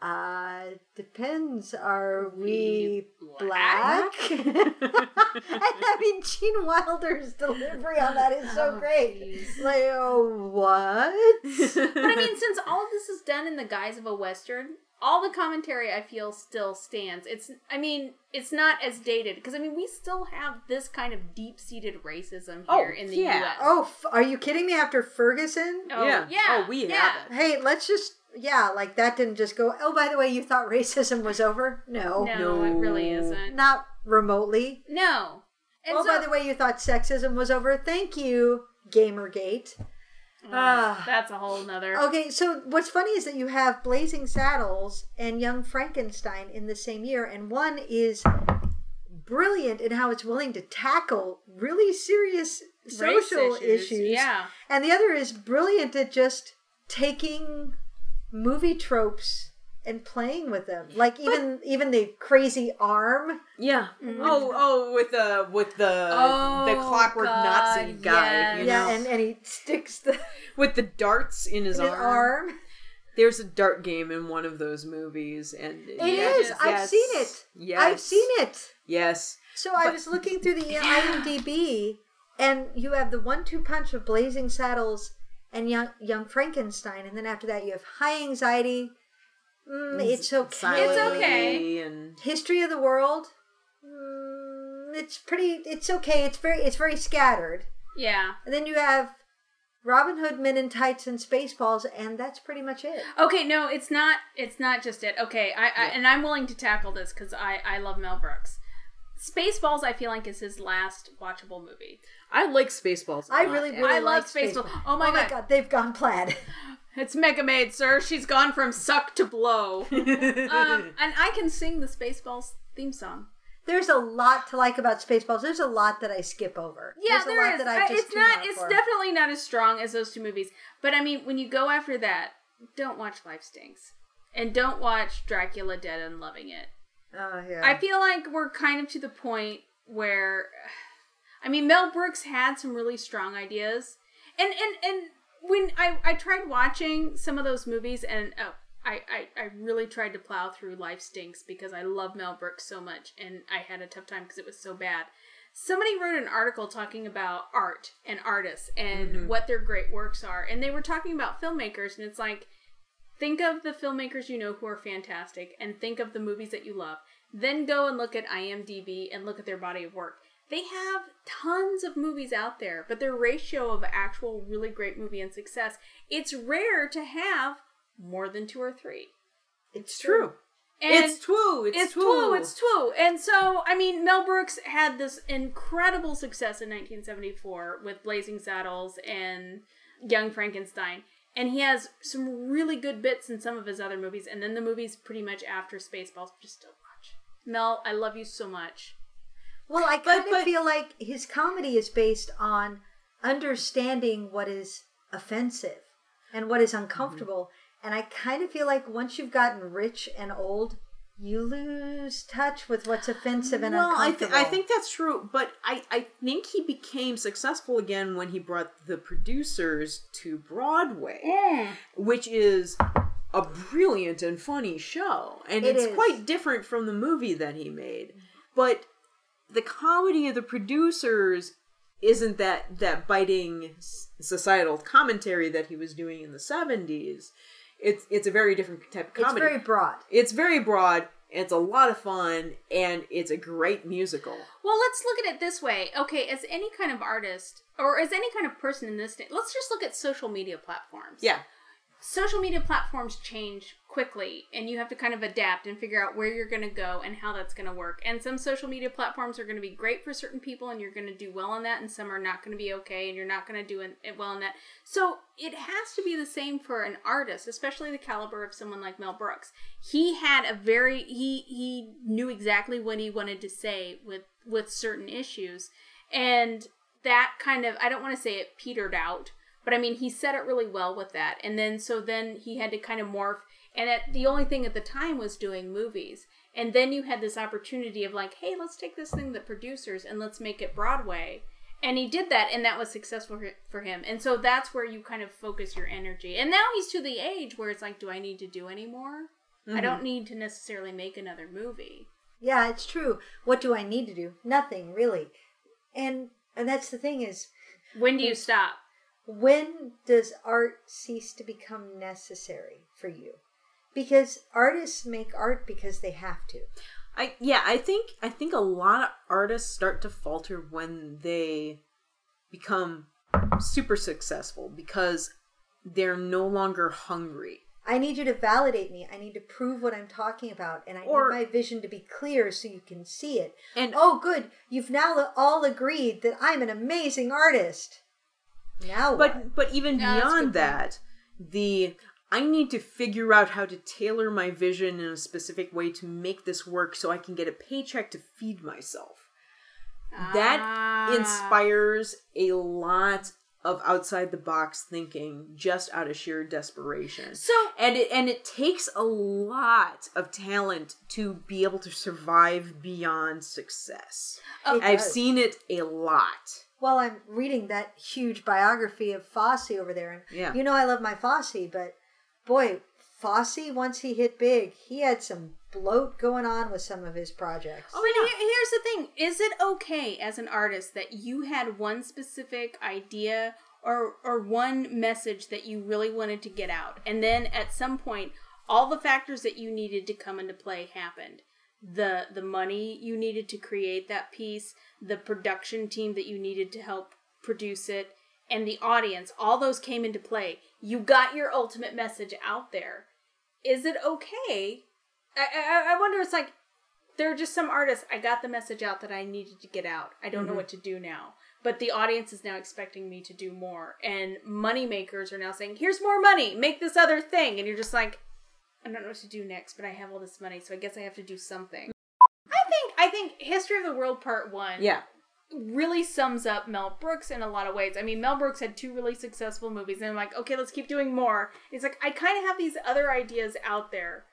A: Uh, depends. Are we black? and I mean, Gene Wilder's delivery on that is so
C: Oh,
A: great.
C: jeez.
A: Like, oh, what?
C: But I mean, since all of this is done in the guise of a western, all the commentary I feel still stands. It's, I mean, it's not as dated because I mean, we still have this kind of deep-seated racism
B: Oh,
C: here in the
B: yeah.
C: U.S.
A: oh, f- are you kidding me? After Ferguson?
C: Oh,
B: Yeah.
C: yeah.
B: Oh, we
C: yeah.
B: have it.
A: Hey, let's just yeah, like that didn't just go. Oh, by the way, you thought racism was over? No,
C: No, it really isn't.
A: not remotely.
C: No. And
A: oh,
C: so,
A: by the way, you thought sexism was over? Thank you, Gamergate. Ah.
C: that's a whole nother.
A: Okay, so what's funny is that you have Blazing Saddles and Young Frankenstein in the same year, and one is brilliant in how it's willing to tackle really serious social issues.
C: Yeah.
A: And the other is brilliant at just taking movie tropes and playing with them. Like even even the crazy arm.
B: yeah. Mm-hmm. Oh, oh, with the with the
C: Oh,
B: the clockwork Nazi guy.
C: yes.
B: You
A: Yeah, and, and he sticks the
B: with the darts in his,
A: his
B: arm.
A: arm.
B: There's a dart game in one of those movies, and
A: It
B: yes,
A: is. I've seen it.
B: Yes,
A: I've seen it.
B: Yes.
A: So I was looking through the IMDb, and you have the one-two punch of Blazing Saddles and Young Young Frankenstein, and then after that you have High Anxiety. Mm, it's okay.
C: It's okay.
B: And
A: History of the World. Mm, it's pretty. It's okay. It's very. It's very scattered.
C: Yeah.
A: And then you have Robin Hood, Men in Tights, and Spaceballs, and that's pretty much it.
C: Okay, no, it's not. It's not just it. Okay, I, I and I'm willing to tackle this because I I love Mel Brooks. Spaceballs, I feel like is his last watchable movie.
B: I like Spaceballs.
A: I really,
B: actually.
A: really
C: I love
A: like
C: Spaceballs. Oh my God.
A: they've gone plaid.
C: It's Mega Maid, sir. She's gone from suck to blow. um, and I can sing the Spaceballs theme song.
A: There's a lot to like about Spaceballs. There's a lot that I skip over.
C: Yeah,
A: There's a lot
C: is.
A: that I
C: I-
A: just
C: it's not. It's
A: for.
C: definitely not as strong as those two movies. But I mean, when you go after that, don't watch Life Stinks, and don't watch Dracula Dead and Loving It.
A: Oh yeah.
C: I feel like we're kind of to the point where, I mean, Mel Brooks had some really strong ideas, and and and when I I tried watching some of those movies, and uh, I, I I really tried to plow through Life Stinks because I love Mel Brooks so much, and I had a tough time because it was so bad. Somebody wrote an article talking about art and artists and what their great works are, and they were talking about filmmakers, and it's like think of the filmmakers you know who are fantastic and think of the movies that you love. Then go and look at IMDb and look at their body of work. They have tons of movies out there, but their ratio of actual really great movie and success, it's rare to have more than two or three.
A: It's
B: True.
C: And
B: it's true. It's,
C: it's
B: true.
C: true. It's true. And so, I mean, Mel Brooks had this incredible success in 1974 with Blazing Saddles and Young Frankenstein. And he has some really good bits in some of his other movies. And then the movies pretty much after Spaceballs, just don't watch. Mel, I love you so much.
A: Well, I
B: But-
A: kind of feel like his comedy is based on understanding what is offensive and what is
B: Mm-hmm.
A: uncomfortable. And I kind of feel like once you've gotten rich and old, you lose touch with what's offensive and
B: well, I, th- I think that's true, but I, I think he became successful again when he brought the producers to Broadway, mm. which is a brilliant and funny show, and
A: It
B: it's
A: is.
B: quite different from the movie that he made. But the comedy of the producers isn't that that biting societal commentary that he was doing in the seventies. It's it's a very different type of comedy.
A: it's
B: comedy.
A: very broad.
B: It's very broad. It's a lot of fun, and it's a great musical.
C: Well, let's look at it this way. Okay, as any kind of artist or as any kind of person in this day, let's just look at social media platforms.
B: Yeah,
C: social media platforms change quickly and you have to kind of adapt and figure out where you're going to go and how that's going to work. And some social media platforms are going to be great for certain people and you're going to do well on that and some are not going to be okay and you're not going to do it well on that. So it has to be the same for an artist especially the caliber of someone like mel brooks. He had a very he he knew exactly what he wanted to say with with certain issues and that kind of i don't want to say it petered out but I mean, he said it really well with that. And then, so then he had to kind of morph. And at, the only thing at the time was doing movies. And then you had this opportunity of like, hey, let's take this thing, that producers, and let's make it Broadway. And he did that, and that was successful for- for him. And so that's where you kind of focus your energy. And now he's to the age where it's like, do I need to do any more? I don't mm-hmm. need to necessarily make another movie.
A: Yeah, it's true. What do I need to do? Nothing really. And and that's the thing is
C: When do you stop?
A: When does art cease to become necessary for you? Because artists make art because they have to.
B: I yeah, I think I think a lot of artists start to falter when they become super successful because they're no longer hungry.
A: I need you to validate me. I need to prove what I'm talking about, and I
B: Or-
A: need my vision to be clear so you can see it.
B: And
A: Oh, good. You've now all agreed that I'm an amazing artist. Now what?
B: but but even
C: Yeah, that's a good
B: beyond
C: point.
B: that, the I need to figure out how to tailor my vision in a specific way to make this work so I can get a paycheck to feed myself. That
C: Ah.
B: inspires a lot of outside the box thinking just out of sheer desperation.
C: So
B: and it and it takes a lot of talent to be able to survive beyond success.
A: It
B: I've
A: does.
B: seen it a lot.
A: Well, I'm reading that huge biography of Fosse over there, and
B: Yeah.
A: you know I love my Fosse, but boy, Fosse once he hit big, he had some bloat going on with some of his projects.
C: Oh, but here- here's the thing: is it okay as an artist that you had one specific idea or or one message that you really wanted to get out, and then at some point, all the factors that you needed to come into play happened? The the money you needed to create that piece, the production team that you needed to help produce it, and the audience. All those came into play. You got your ultimate message out there. Is it okay? I, I, I wonder. It's like there are just some artists i got the message out that i needed to get out i don't know mm-hmm. what to do now but the audience is now expecting me to do more and money makers are now saying here's more money make this other thing and you're just like i don't know what to do next but i have all this money so i guess i have to do something i think i think history of the world part one
B: Yeah.
C: really sums up Mel Brooks in a lot of ways. I mean, Mel Brooks had two really successful movies, and I'm like, okay, let's keep doing more. He's like, I kind of have these other ideas out there.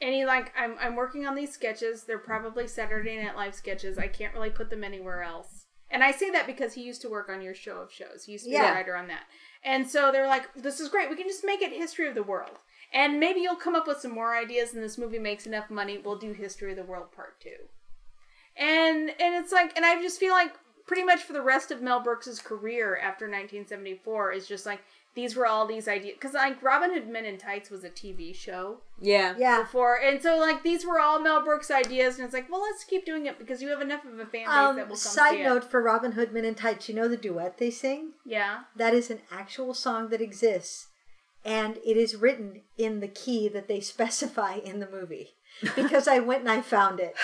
C: And he like, I'm I'm working on these sketches. They're probably Saturday Night Live sketches. I can't really put them anywhere else. And I say that because he used to work on your show of shows. He used to be
A: Yeah.
C: a writer on that. And so they're like, this is great. We can just make it history of the world. And maybe you'll come up with some more ideas and this movie makes enough money. We'll do history of the world part two and and it's like and i just feel like pretty much for the rest of mel brooks's career after 1974 is just like these were all these ideas because like robin hood men in tights was a tv show
B: Yeah.
A: yeah.
C: before and so like these were all mel brooks ideas and it's like well let's keep doing it because you have enough of a fan base that
A: Um,
C: will come
A: side
C: see
A: note
C: it.
A: for Robin Hood Men in Tights, you know the duet they sing?
C: yeah
A: That is an actual song that exists. And it is written in the key that they specify in the movie because I went and I found it.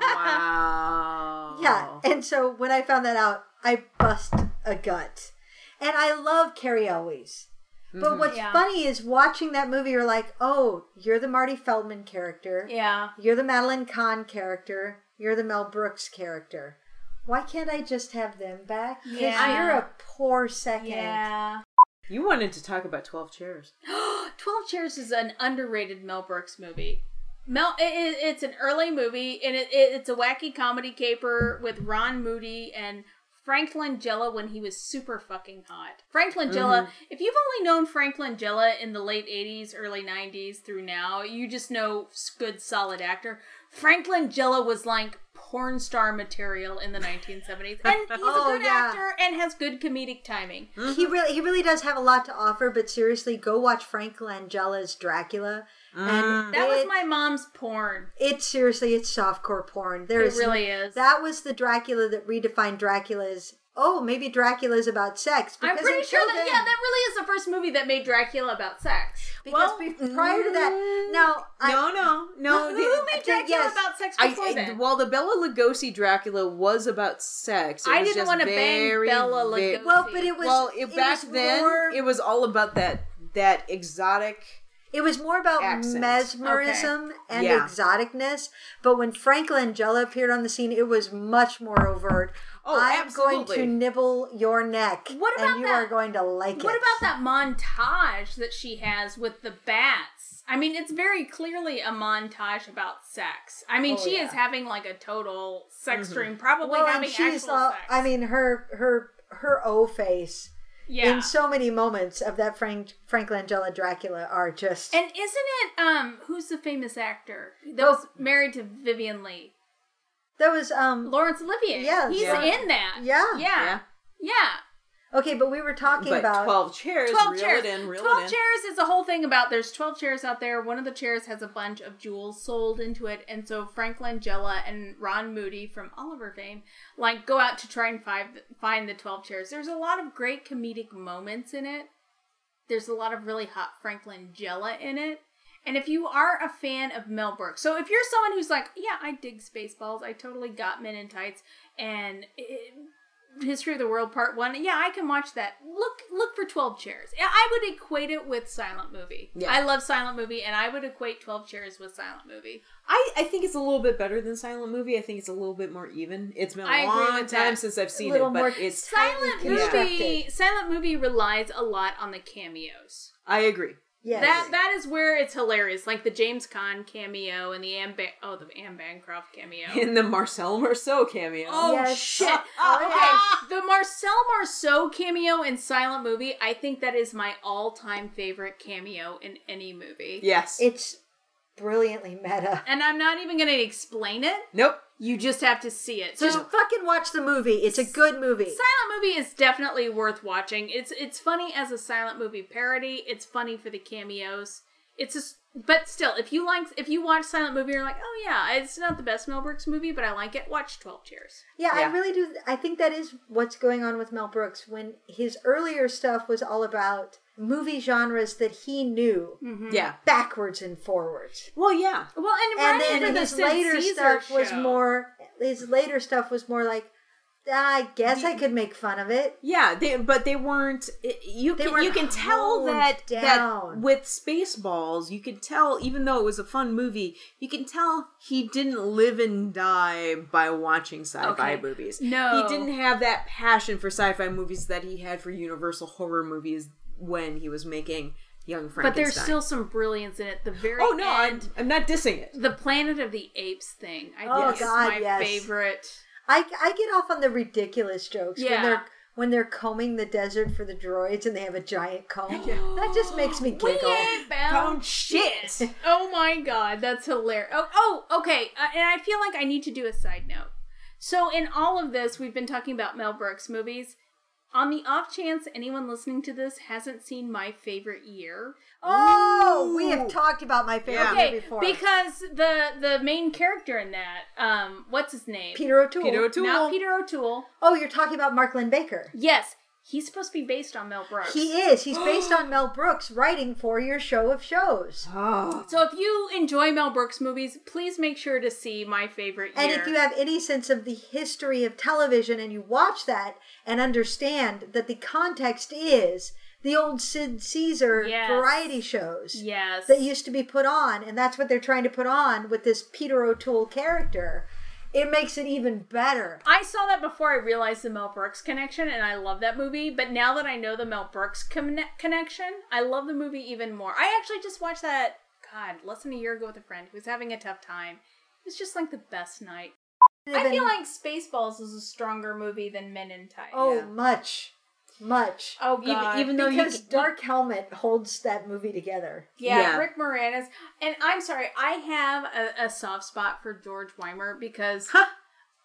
B: Wow.
A: Yeah, and so when I found that out, I bust a gut. And I love Cary Elwes. But mm-hmm. what's
C: Yeah.
A: funny is watching that movie, you're like, oh, you're the Marty Feldman character.
C: Yeah.
A: You're the Madeline Kahn character. You're the Mel Brooks character. Why can't I just have them back? Because
C: Yeah.
A: you're a poor second.
C: Yeah.
B: You wanted to talk about 12 chairs.
C: 12 Chairs is an underrated Mel Brooks movie. Mel, it, it- it's an early movie, and it, it, it's a wacky comedy caper with Ron Moody and Frank Langella when he was super fucking hot. Frank Langella, mm-hmm. if you've only known Frank Langella in the late 80s, early 90s through now, you just know good, solid actor. Frank Langella was like porn star material in the 1970s. And he's
A: Oh,
C: a good
A: yeah.
C: actor and has good comedic timing.
A: He mm-hmm. really he really does have a lot to offer, but seriously, go watch Frank Langella's Dracula. And mm.
C: That was my mom's porn.
A: It's seriously, it's softcore porn. There
C: It
A: is
C: really is.
A: That was the Dracula that redefined Dracula as oh, maybe Dracula is about sex.
C: I'm pretty sure that
A: then-
C: yeah, that really is the first movie that made Dracula about sex.
A: because
C: well,
A: be- prior to that, mm. now I,
B: no, no, no.
C: who, who made Dracula
A: yes.
C: about sex
B: I,
C: before
B: I-
C: then?
B: while the Bela Lugosi Dracula was about sex, it
C: I
B: was
C: didn't wanna bang
B: very,
C: Bela
B: ve-
C: Lugosi.
A: well, but it was
B: well, it,
A: it
B: back
A: was
B: then
A: more,
B: it was all about that that exotic.
A: It was more about
B: accent.
A: mesmerism and
B: Yeah.
A: exoticness. But when Frank Langella appeared on the scene, it was much more overt.
B: Oh,
A: I'm going to nibble your neck,
C: What about
A: and you
C: that-
A: are going to like
C: what
A: it.
C: What about that montage that she has with the bats? I mean, it's very clearly a montage about sex. I mean,
A: Oh,
C: she
A: yeah.
C: is having like a total sex dream, probably
A: Well,
C: having
A: she's
C: actual sex.
A: I mean, her her her O face
C: yeah.
A: in so many moments of that Frank Frank Langella Dracula are just
C: and isn't it um who's the famous actor that
A: Oh.
C: was married to Vivien Leigh?
A: That was um
C: Laurence Olivier.
A: Yeah,
C: he's
B: Yeah.
C: in that.
A: Yeah.
C: yeah,
B: Yeah,
C: yeah.
A: okay, but we were talking
B: but
A: about
B: twelve chairs.
C: 12
B: reel
C: chairs.
B: it in, reel
C: 12
B: it in.
C: chairs is a whole thing about there's 12 chairs out there. One of the chairs has a bunch of jewels sold into it. And so Frank Langella and Ron Moody from Oliver fame like go out to try and find, find the 12 chairs. There's a lot of great comedic moments in it. There's a lot of really hot Frank Langella in it. And if you are a fan of Mel Brooks, so if you're someone who's like, yeah, I dig Spaceballs, I totally got Men in Tights, and it, History of the World Part One. Yeah, I can watch that. Look, look for Twelve Chairs. Yeah, I would equate it with Silent Movie.
B: Yeah.
C: I love Silent Movie, and I would equate Twelve Chairs with Silent Movie.
B: I, I think it's a little bit better than Silent Movie. I think it's a little bit more even. It's been a
C: I
B: long time since I've seen it, but
A: more
B: it's.
C: Silent Movie. Silent Movie relies a lot on the cameos.
B: I agree.
A: Yes.
C: That that is where it's hilarious, like the James Caan cameo and the Anne ba- oh the Anne Bancroft cameo.
B: In the Marcel Marceau cameo.
C: Oh
A: Yes.
C: shit!
A: Oh,
C: okay, the Marcel Marceau cameo in Silent Movie. I think that is my all-time favorite cameo in any movie.
B: Yes.
A: it's brilliantly meta.
C: And I'm not even going to explain it.
B: nope.
C: You just have to see it. So
A: Just fucking watch the movie. It's a good movie.
C: Silent movie is definitely worth watching. It's it's funny as a silent movie parody. It's funny for the cameos. It's just, but still, if you like, if you watch silent movie, you're like, oh yeah, it's not the best Mel Brooks movie, but I like it. Watch Twelve Chairs.
A: Yeah, I really do. I think that is what's going on with Mel Brooks. When his earlier stuff was all about movie genres that he knew mm-hmm.
B: Yeah.
A: backwards and forwards.
B: Well, yeah.
C: Well, and,
A: And
C: right
A: then
C: after
A: his
C: Sid
A: later
C: Caesar
A: stuff was more. His later stuff was more like, I guess I could make fun of it.
B: Yeah, they, but they weren't. You
A: They
B: can
A: weren't
B: you can tell that
A: down.
B: that with Spaceballs, you can tell even though it was a fun movie, you can tell he didn't live and die by watching sci-fi
C: Okay.
B: movies.
C: No.
B: he didn't have that passion for sci-fi movies that he had for Universal horror movies when he was making Young Frankenstein.
C: But there's still some brilliance in it. The very
B: oh no, I'm, I'm not dissing it.
C: the Planet of the Apes thing. I
A: Oh,
C: think is
A: God,
C: my
A: yes.
C: favorite.
A: I, I get off on the ridiculous jokes when they're when they're combing the desert for the droids and they have a giant comb. That just makes me
C: We
A: giggle.
C: ain't bound
B: Bound
C: shit. oh my god, that's hilarious. Oh, oh okay. Uh, and I feel like I need to do a side note. So in all of this, we've been talking about Mel Brooks movies. On the off chance anyone listening to this hasn't seen my favorite year,
A: Oh, we have talked about my favorite
B: Yeah.
A: year before.
C: because the the main character in that, um, what's his name?
A: Peter O'Toole.
B: Peter O'Toole.
C: Not Peter O'Toole.
A: Oh, you're talking about Mark Linn-Baker.
C: Yes, He's supposed to be based on Mel Brooks.
A: He is. He's based on Mel Brooks writing for your show of shows.
B: Oh.
C: So if you enjoy Mel Brooks movies, please make sure to see My Favorite Year.
A: And if you have any sense of the history of television and you watch that and understand that the context is the old Sid Caesar
C: Yes.
A: variety shows
C: yes,
A: that used to be put on, and that's what they're trying to put on with this Peter O'Toole character, it makes it even better.
C: I saw that before I realized the Mel Brooks connection, and I love that movie. But now that I know the Mel Brooks conne- connection, I love the movie even more. I actually just watched that, God, less than a year ago with a friend who was having a tough time. It was just like the best night. I feel like Spaceballs is a stronger movie than Men in Tights.
A: oh,
B: Yeah.
A: much, much.
C: Oh
B: Even,
C: God!
B: even though
A: because
B: you
A: Dark Helmet holds that movie together.
C: yeah,
B: Yeah.
C: Rick Moranis, and I'm sorry, I have a, a soft spot for George Wyner because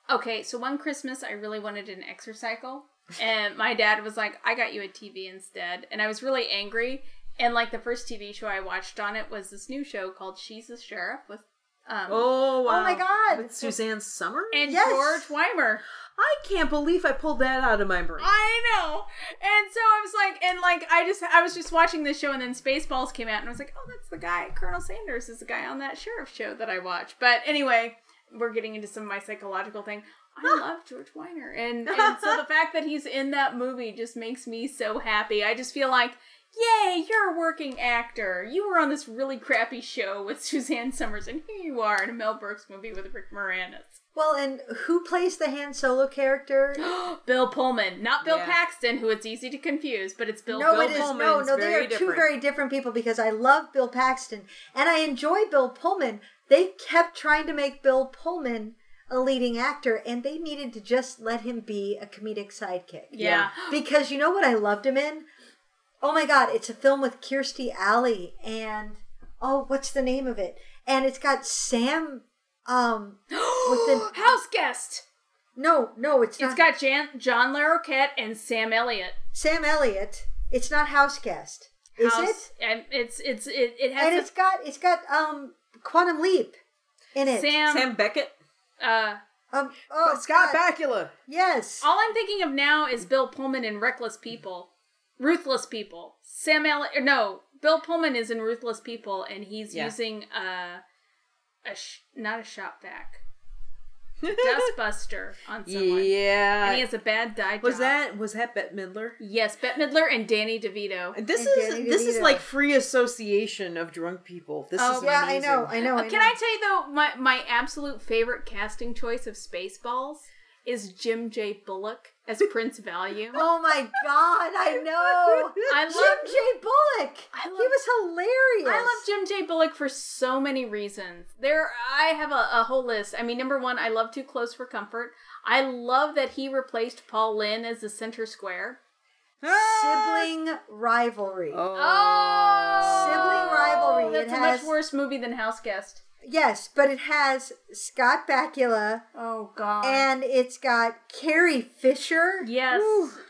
C: okay, so one Christmas I really wanted an exercycle, and my dad was like, "I got you a TV instead," and I was really angry. And like the first TV show I watched on it was this new show called She's the Sheriff with um
B: Oh wow.
A: oh my God.
B: With Suzanne Summer?
C: and
A: Yes.
C: George Wyner.
B: I can't believe I pulled that out of my brain.
C: I know. And so I was like, and like, I just, I was just watching this show, and then Spaceballs came out, and I was like, oh, that's the guy. Colonel Sanders is the guy on that sheriff show that I watch. But anyway, we're getting into some of my psychological thing. I love George Wyner, and, and so the fact that he's in that movie just makes me so happy. I just feel like, yay, you're a working actor. You were on this really crappy show with Suzanne Somers, and here you are in a Mel Brooks movie with Rick Moranis.
A: Well, and who plays the Han Solo character?
C: Bill Pullman, not Bill
B: Yeah.
C: Paxton, who it's easy to confuse, but it's Bill.
A: no,
C: Bill
A: it is no,
B: Pullman's
A: no. They
B: very
A: are two very different people because I love Bill Paxton and I enjoy Bill Pullman. They kept trying to make Bill Pullman a leading actor, and they needed to just let him be a comedic sidekick.
C: Yeah.
A: Because you know what I loved him in? Oh my god, it's a film with Kirstie Alley and oh, what's the name of it? And it's got Sam um with the
C: House guest.
A: no, no, it's not
C: It's got Jan- John Larroquette and Sam Elliott.
A: Sam Elliott. It's not House Guest. Is
C: House,
A: it?
C: And it's it's it, it has
A: And
C: a-
A: it's got it's got um Quantum Leap in it.
C: Sam.
B: Sam Beckett?
C: uh,
A: Um oh
B: Scott
A: God.
B: Bakula.
A: Yes.
C: all I'm thinking of now is Bill Pullman in Reckless People, Ruthless People. Sam Elliott. No, Bill Pullman is in Ruthless People, and he's
B: Yeah.
C: using a a sh- not a shop vac, dustbuster on someone. Yeah, and he has a bad dye
B: Was
C: job.
B: that was that Bette Midler?
C: Yes, Bette Midler and Danny DeVito.
B: This
A: And
B: is
A: Danny
B: this is like free association of drunk people. This
C: Oh,
B: is
A: yeah,
B: amazing.
A: I know, I know.
C: Uh,
A: I
C: Can
A: know.
C: I tell you though, my my absolute favorite casting choice of Spaceballs is Jim J. Bullock as Prince Valium.
A: Oh my god, I know.
C: I
A: Jim J. Bullock.
C: I
A: he was hilarious.
C: I love Jim J. Bullock for so many reasons. There, I have a, a whole list. I mean, number one, I love Too Close for Comfort. I love that he replaced Paul Lynde as the center square. Ah!
A: Sibling rivalry.
B: Oh. oh.
A: Sibling rivalry.
C: That's
A: It
C: a
A: has-
C: much worse movie than House Guest.
A: Yes, but it has Scott Bakula
C: Oh God.
A: and it's got Carrie Fisher,
C: yes,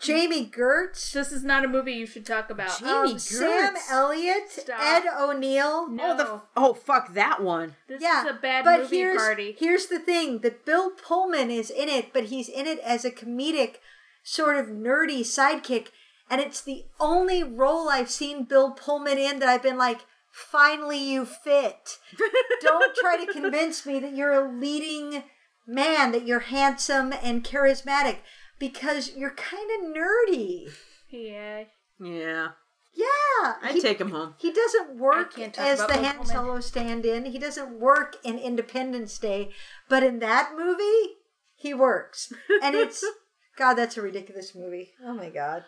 A: Jami Gertz,
C: this is not a movie you should talk about.
B: Jami
A: um,
B: Gertz.
A: Sam Elliott,
C: Stop.
A: Ed O'Neill.
C: no,
B: Oh the oh fuck that one.
C: this
A: yeah,
C: is a bad
A: but
C: movie
A: here's,
C: party.
A: Here's the thing: that Bill Pullman is in it, but he's in it as a comedic, sort of nerdy sidekick, and it's the only role I've seen Bill Pullman in that I've been like, finally you fit. Don't try to convince me that you're a leading man, that you're handsome and charismatic, because you're kind of nerdy.
C: Yeah.
B: Yeah.
A: Yeah,
B: I'd take him home.
A: he doesn't work
C: can't
A: as the
C: Bill
A: Han Solo stand-in. He doesn't work in Independence Day, but in that movie, he works. And it's God, that's a ridiculous movie. Oh my God.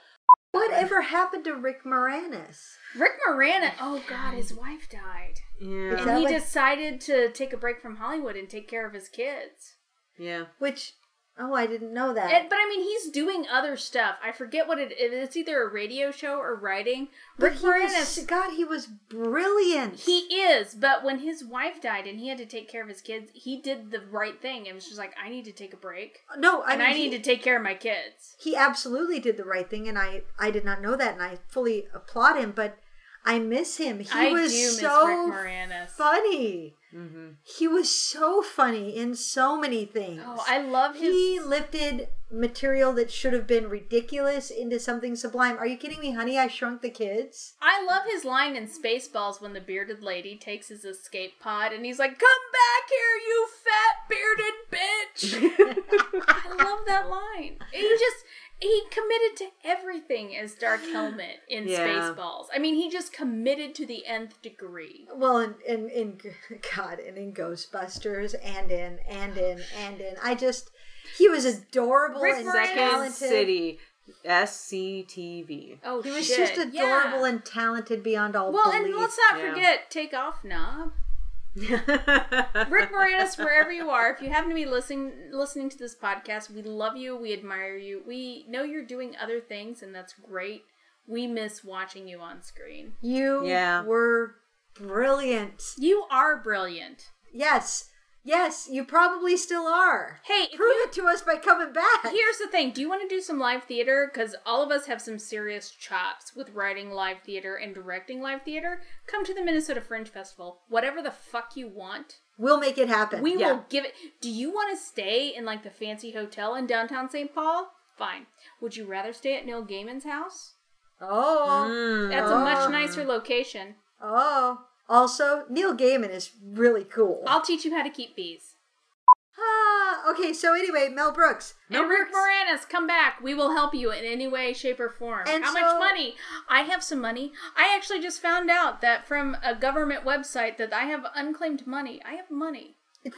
A: Whatever happened to Rick Moranis?
C: Rick Moranis. Oh, oh God, his wife died,
B: Yeah.
C: And he
A: what-
C: decided to take a break from Hollywood and take care of his kids.
B: Yeah.
A: Which, oh, I didn't know that.
C: And, but I mean, he's doing other stuff. I forget what it is. It's either a radio show or writing.
A: but
C: Rick
A: he was. God, he was brilliant.
C: He is, but when his wife died and he had to take care of his kids, he did the right thing. It was just like, I need to take a break,
A: no, I
C: and
A: mean,
C: I need
A: he,
C: to take care of my kids.
A: he absolutely did the right thing, and I, I did not know that, and I fully applaud him. But I miss him. He
C: I
A: was
C: do miss
A: so
C: Rick
A: funny.
B: Mm-hmm.
A: He was so funny in so many things.
C: Oh, I love his.
A: he lifted material that should have been ridiculous into something sublime. Are you kidding me, honey? I shrunk the kids.
C: I love his line in Spaceballs when the bearded lady takes his escape pod and he's like, "Come back here, you fat bearded bitch." I love that line. He just he committed to everything as Dark Helmet in
B: Yeah.
C: Spaceballs. I mean, he just committed to the nth degree.
A: Well, in, in in God, and in Ghostbusters, and in and in oh, and in. I just he was adorable
C: Rick
A: and
C: Moranis.
B: Second
A: talented.
B: City, SCTV.
C: Oh,
A: He was
C: shit.
A: just adorable
C: Yeah.
A: and talented beyond all
C: well,
A: belief.
C: and let's not
B: Yeah.
C: forget, take off knob. Rick Moranis, wherever you are, if you happen to be listening listening to this podcast, we love you. We admire you. We know you're doing other things, and that's great. We miss watching you on screen.
A: you
B: Yeah.
A: were brilliant.
C: You are brilliant.
A: Yes, yes, you probably still are.
C: Hey,
A: Prove
C: you-
A: it to us by coming back.
C: Here's the thing. Do you want to do some live theater? Because all of us have some serious chops with writing live theater and directing live theater. Come to the Minnesota Fringe Festival. Whatever the fuck you want,
A: We'll make it happen.
C: we
B: Yeah.
C: will give it. Do you want to stay in like the fancy hotel in downtown St. Paul? Fine. Would you rather stay at Neil Gaiman's house?
A: oh,
B: Mm.
C: That's a much
A: Oh.
C: nicer location.
A: oh. Also, Neil Gaiman is really cool.
C: I'll teach you how to keep bees.
A: Ah, okay, so anyway, Mel Brooks.
C: and Rick Moranis, come back. We will help you in any way, shape, or form.
A: And
C: How
A: so-
C: much money? I have some money. I actually just found out that from a government website that I have unclaimed money. I have money.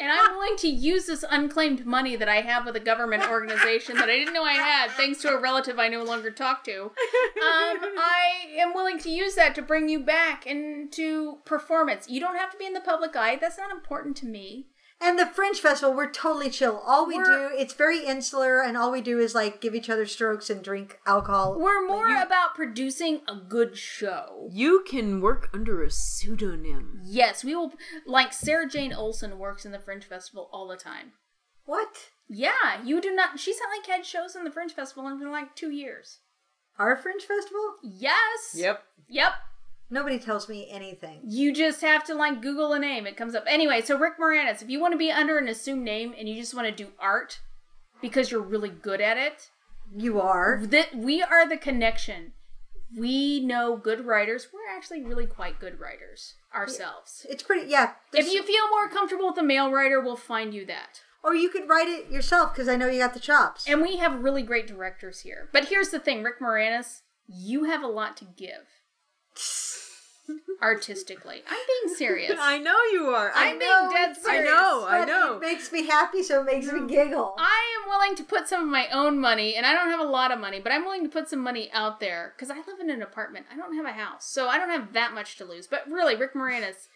C: and I'm willing to use this unclaimed money that I have with a government organization that I didn't know I had, thanks to a relative I no longer talk to. Um, I am willing to use that to bring you back into performance. You don't have to be in the public eye. That's not important to me.
A: And the Fringe Festival, we're totally chill. All we
C: We're-
A: do, it's very insular, and all we do is like give each other strokes and drink alcohol.
C: We're more about producing a good show.
B: You can work under a pseudonym.
C: Yes, we will. Like Sarah Jane Olsen works in the Fringe Festival all the time.
A: What?
C: Yeah, you do not. She's not like had shows in the Fringe Festival in like two years.
A: Our Fringe Festival?
C: Yes.
B: Yep.
C: Yep.
A: Nobody tells me anything.
C: You just have to like Google a name. It comes up. Anyway, so Rick Moranis, if you want to be under an assumed name and you just want to do art because you're really good at it,
A: You are.
C: that we are the connection. We know good writers. We're actually really quite good writers ourselves.
A: It's pretty, yeah.
C: If you feel more comfortable with a male writer, we'll find you that.
A: Or you could write it yourself because I know you got the chops.
C: And we have really great directors here. But here's the thing, Rick Moranis, you have a lot to give. Artistically. I'm being serious.
B: I know you are. I
C: I'm being
A: know,
C: dead
A: it's-
B: I know. I know.
A: It makes me happy, so it makes me giggle.
C: I am willing to put some of my own money, and I don't have a lot of money, but I'm willing to put some money out there because I live in an apartment. I don't have a house, so I don't have that much to lose. But really, Rick Moranis,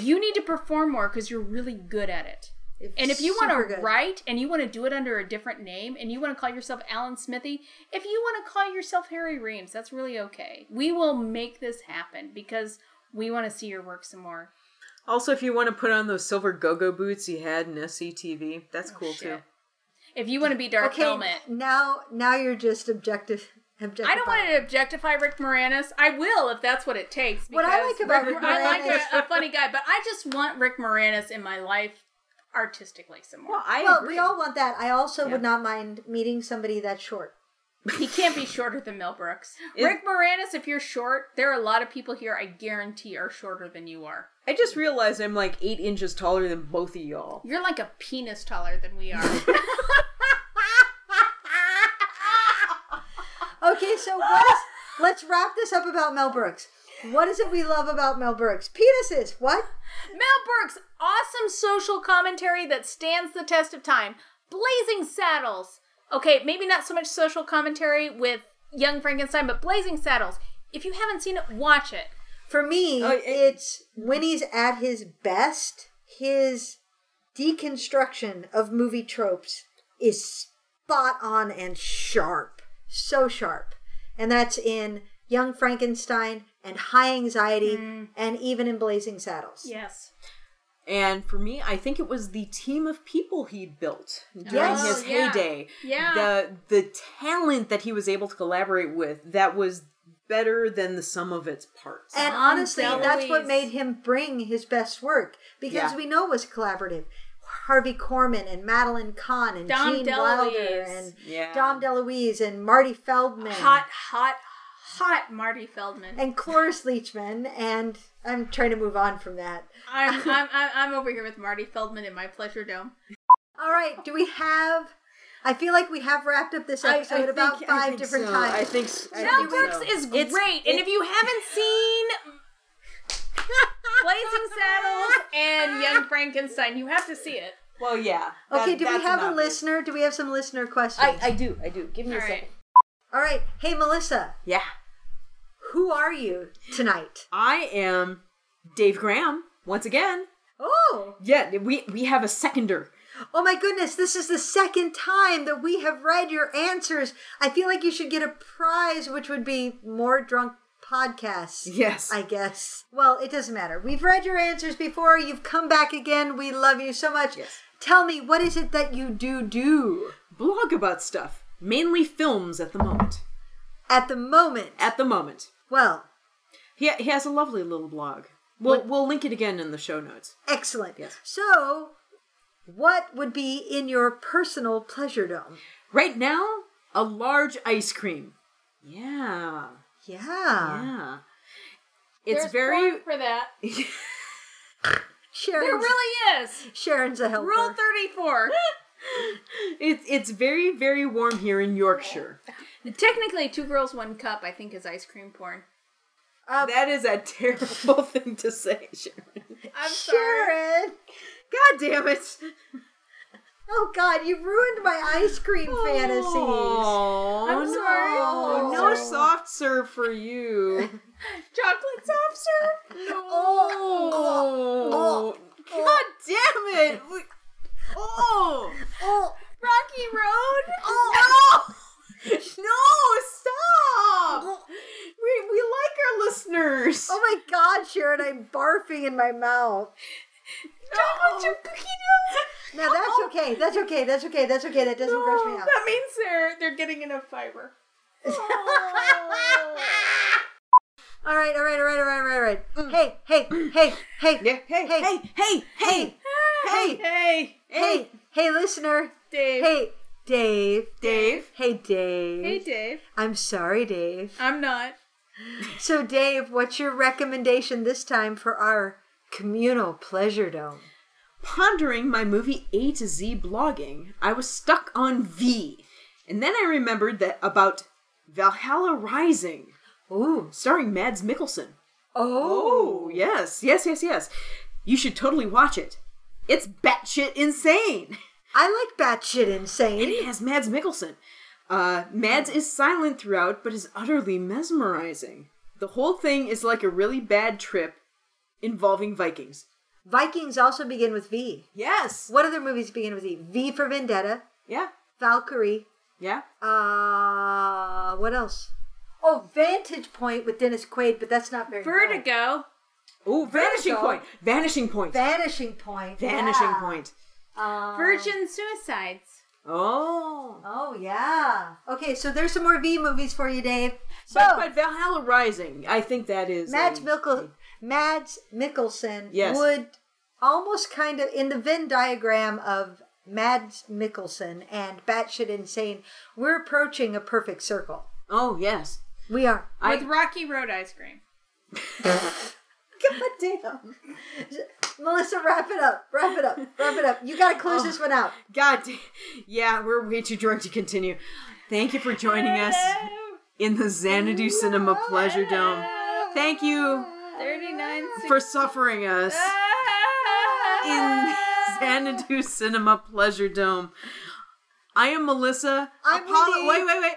C: you need to perform more because you're really good at it.
A: It's
C: And if you want to
A: good.
C: write and you want to do it under a different name and you want to call yourself Alan Smithee, if you want to call yourself Harry Reems, that's really okay. We will make this happen because we want to see your work some more.
B: Also, if you want to put on those silver go-go boots you had in SCTV, that's oh, cool too.
C: Oh, If you want to be Dark
A: okay,
C: Helmet,
A: now now you're just objective. objective
C: I don't want to objectify Rick Moranis. I will if that's what it takes.
A: What I like about
C: Rick,
A: Rick
C: I like
A: Moranis-
C: a, a funny guy, but I just want Rick Moranis in my life artistically some more.
B: Well, I
A: Well,
B: agree.
A: we all want that. I also
B: Yeah.
A: would not mind meeting somebody that's short.
C: He can't be shorter than Mel Brooks.
B: Is-
C: Rick Moranis, if you're short, there are a lot of people here I guarantee are shorter than you are.
B: I just realized I'm like eight inches taller than both of y'all.
C: You're like a penis taller than we are.
A: Okay, so what is, let's wrap this up about Mel Brooks. What is it we love about Mel Brooks? Penises. What?
C: Mel Brooks, awesome social commentary that stands the test of time. Blazing Saddles. Okay, maybe not so much social commentary with Young Frankenstein, but Blazing Saddles. If you haven't seen it, watch it.
A: For me,
B: Oh, it-
A: it's when he's at his best, his deconstruction of movie tropes is spot on and sharp. So sharp. And that's in Young Frankenstein and High Anxiety mm. and even in Blazing Saddles.
C: Yes.
B: And for me, I think it was the team of people he built during
A: Yes.
B: his
C: Oh, yeah.
B: heyday.
C: Yeah.
B: The the talent that he was able to collaborate with that was better than the sum of its parts.
A: And
C: Dom
A: honestly, that's what made him bring his best work because
B: Yeah.
A: we know it was collaborative. Harvey Korman and Madeline Kahn and
C: Dom
A: Gene
C: DeLuise.
A: Wilder and
B: Yeah.
A: Dom DeLuise and Marty Feldman
C: Hot, hot, hot Marty Feldman.
A: and Cloris Leachman and I'm trying to move on from that.
C: I'm, I'm, I'm, I'm over here with Marty Feldman in my pleasure dome.
A: All right, do we have? I feel like we have wrapped up this episode about five different
B: so.
A: times.
B: I think. s- I
C: Mel
B: think so.
C: is
B: It's-
C: great, and
B: it-
C: if you haven't seen Blazing Saddles and Young Frankenstein, you have to see it.
B: Well, yeah.
A: okay, do we have a
B: enough.
A: listener? Do we have some listener questions?
B: I, I do. I do. Give me
C: All
B: a
C: right.
B: second.
A: All right, hey Melissa,
B: Yeah.
A: Who are you tonight?
B: I am Dave Graham once again.
A: Oh,
B: Yeah, we we have a seconder.
A: oh my goodness! This is the second time that we have read your answers. I feel like you should get a prize, which would be more drunk podcasts.
B: Yes.
A: I guess. Well, it doesn't matter. We've read your answers before. You've come back again. We love you so much.
B: Yes.
A: Tell me, what is it that you do do
B: blog about stuff, mainly films at the moment.
A: at the moment?
B: At the moment,
A: well,
B: he he has a lovely little blog. We'll we'll link it again in the show notes.
A: excellent.
B: Yes.
A: So, what would be in your personal pleasure dome?
B: Right now, a large ice cream. Yeah,
A: Yeah.
B: yeah. It's
C: There's
B: very.
C: for that.
A: Sharon's,
C: There really is.
A: Sharon's a helper.
C: Rule 34.
B: It's it's very very warm here in Yorkshire.
C: Technically, two girls, one cup, I think, is ice cream porn.
A: Um,
B: That is a terrible thing to say, Sharon.
C: I'm sorry.
A: Sharon!
B: God damn it!
A: Oh God, you ruined my ice cream fantasies.
B: Oh,
C: I'm
B: no.
C: sorry.
B: No
A: I'm
B: soft serve for you.
C: Chocolate soft serve?
B: Oh, God damn it! Oh,
A: Oh,
C: Rocky Road?
B: oh no! No, stop! We we like our listeners.
A: oh my God, Sharon! I'm barfing in my mouth.
C: Chocolate oh. chip cookie dough?
A: Now that's okay. That's okay. That's okay. That's okay. That doesn't gross me out.
C: That means they're they're getting enough fiber.
A: All right. All right. All right. All right. All right. All right. Mm. Hey. Hey. Hey. Hey.
B: Yeah, hey, hey, hey, hey, hey, ah,
A: Hey.
C: Hey,
A: Hey. Hey, listener.
C: Dave.
A: Hey, Dave.
B: Dave.
A: Hey, Dave.
C: Hey, Dave.
A: I'm sorry, Dave.
C: I'm not.
A: So, Dave, what's your recommendation this time for our communal pleasure dome?
B: Pondering my movie A to Z blogging, I was stuck on V, and then I remembered that about Valhalla Rising,
A: Ooh.
B: starring Mads Mikkelsen.
A: Oh.
B: Oh, yes, yes, yes, yes. You should totally watch it. It's batshit insane.
A: I like batshit
B: And
A: insane.
B: it has Mads Mikkelsen. Uh, Mads is silent throughout, but is utterly mesmerizing. The whole thing is like a really bad trip involving Vikings.
A: Vikings also begin with V.
B: Yes.
A: What other movies begin with V? V for Vendetta,
B: Yeah.
A: Valkyrie.
B: Yeah.
A: Uh, what else? Oh, Vantage Point with Dennis Quaid, but that's not very good.
C: Vertigo.
B: Oh, vanishing
A: Vertigo.
B: point. Vanishing point.
A: Vanishing Point.
B: vanishing
A: yeah.
B: point.
A: Um,
C: Virgin Suicides.
B: Oh.
A: Oh yeah. Okay, so there's some more V movies for you, Dave. So
B: But, but Valhalla Rising, I think that is.
A: Mads
B: a-
A: Mikkel, Mads Mikkelsen
B: Yes.
A: would almost kind of in the Venn diagram of Mads Mikkelsen and batshit insane. We're approaching a perfect circle.
B: Oh yes.
A: We are.
B: I-
C: With Rocky Road ice cream.
A: Damn. Melissa, wrap it up. Wrap it up. Wrap it up. You got to close oh, this one out.
B: God. damn. Yeah, we're way too drunk to continue. Thank you for joining us in the Xanadu Cinema Pleasure Dome. Thank you
C: 39
B: for suffering us in ah. Xanadu Cinema Pleasure Dome. I am Melissa.
A: I'm Wendy.
B: wait, wait, wait.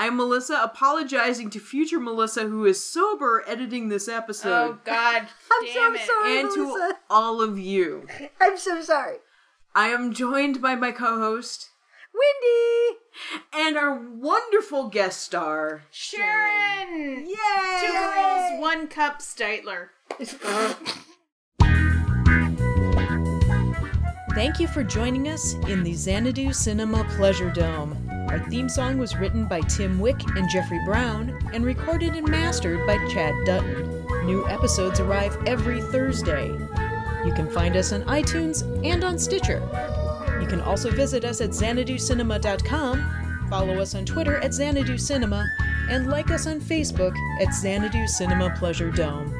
B: I am Melissa apologizing to future Melissa who is sober editing this episode.
C: Oh God!
A: I'm
C: damn
A: so
C: it.
A: sorry,
B: and to all of you.
A: I'm so sorry.
B: I am joined by my co-host
A: Wendy.
B: and our wonderful guest star.
C: Sharon.
B: Yay!
C: Two girls, one cup. Steitler.
D: Thank you for joining us in the Xanadu Cinema Pleasure Dome.
B: Our theme song was written by Tim Wick and Jeffrey Brown and recorded and mastered by Chad Dutton. New episodes arrive every Thursday. You can find us on iTunes and on Stitcher. You can also visit us at xanaducinema.com, follow us on Twitter at xanaducinema, and like us on Facebook at Xanadu Cinema Pleasure Dome.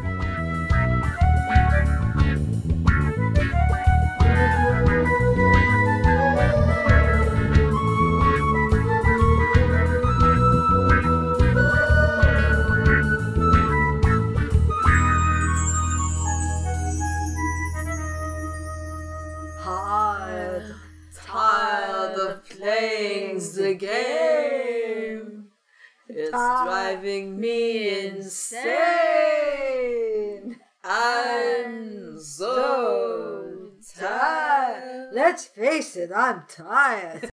B: The game. It's
A: Tired.
B: driving me
A: Insane.
B: I'm so tired.
A: Let's face it, I'm tired.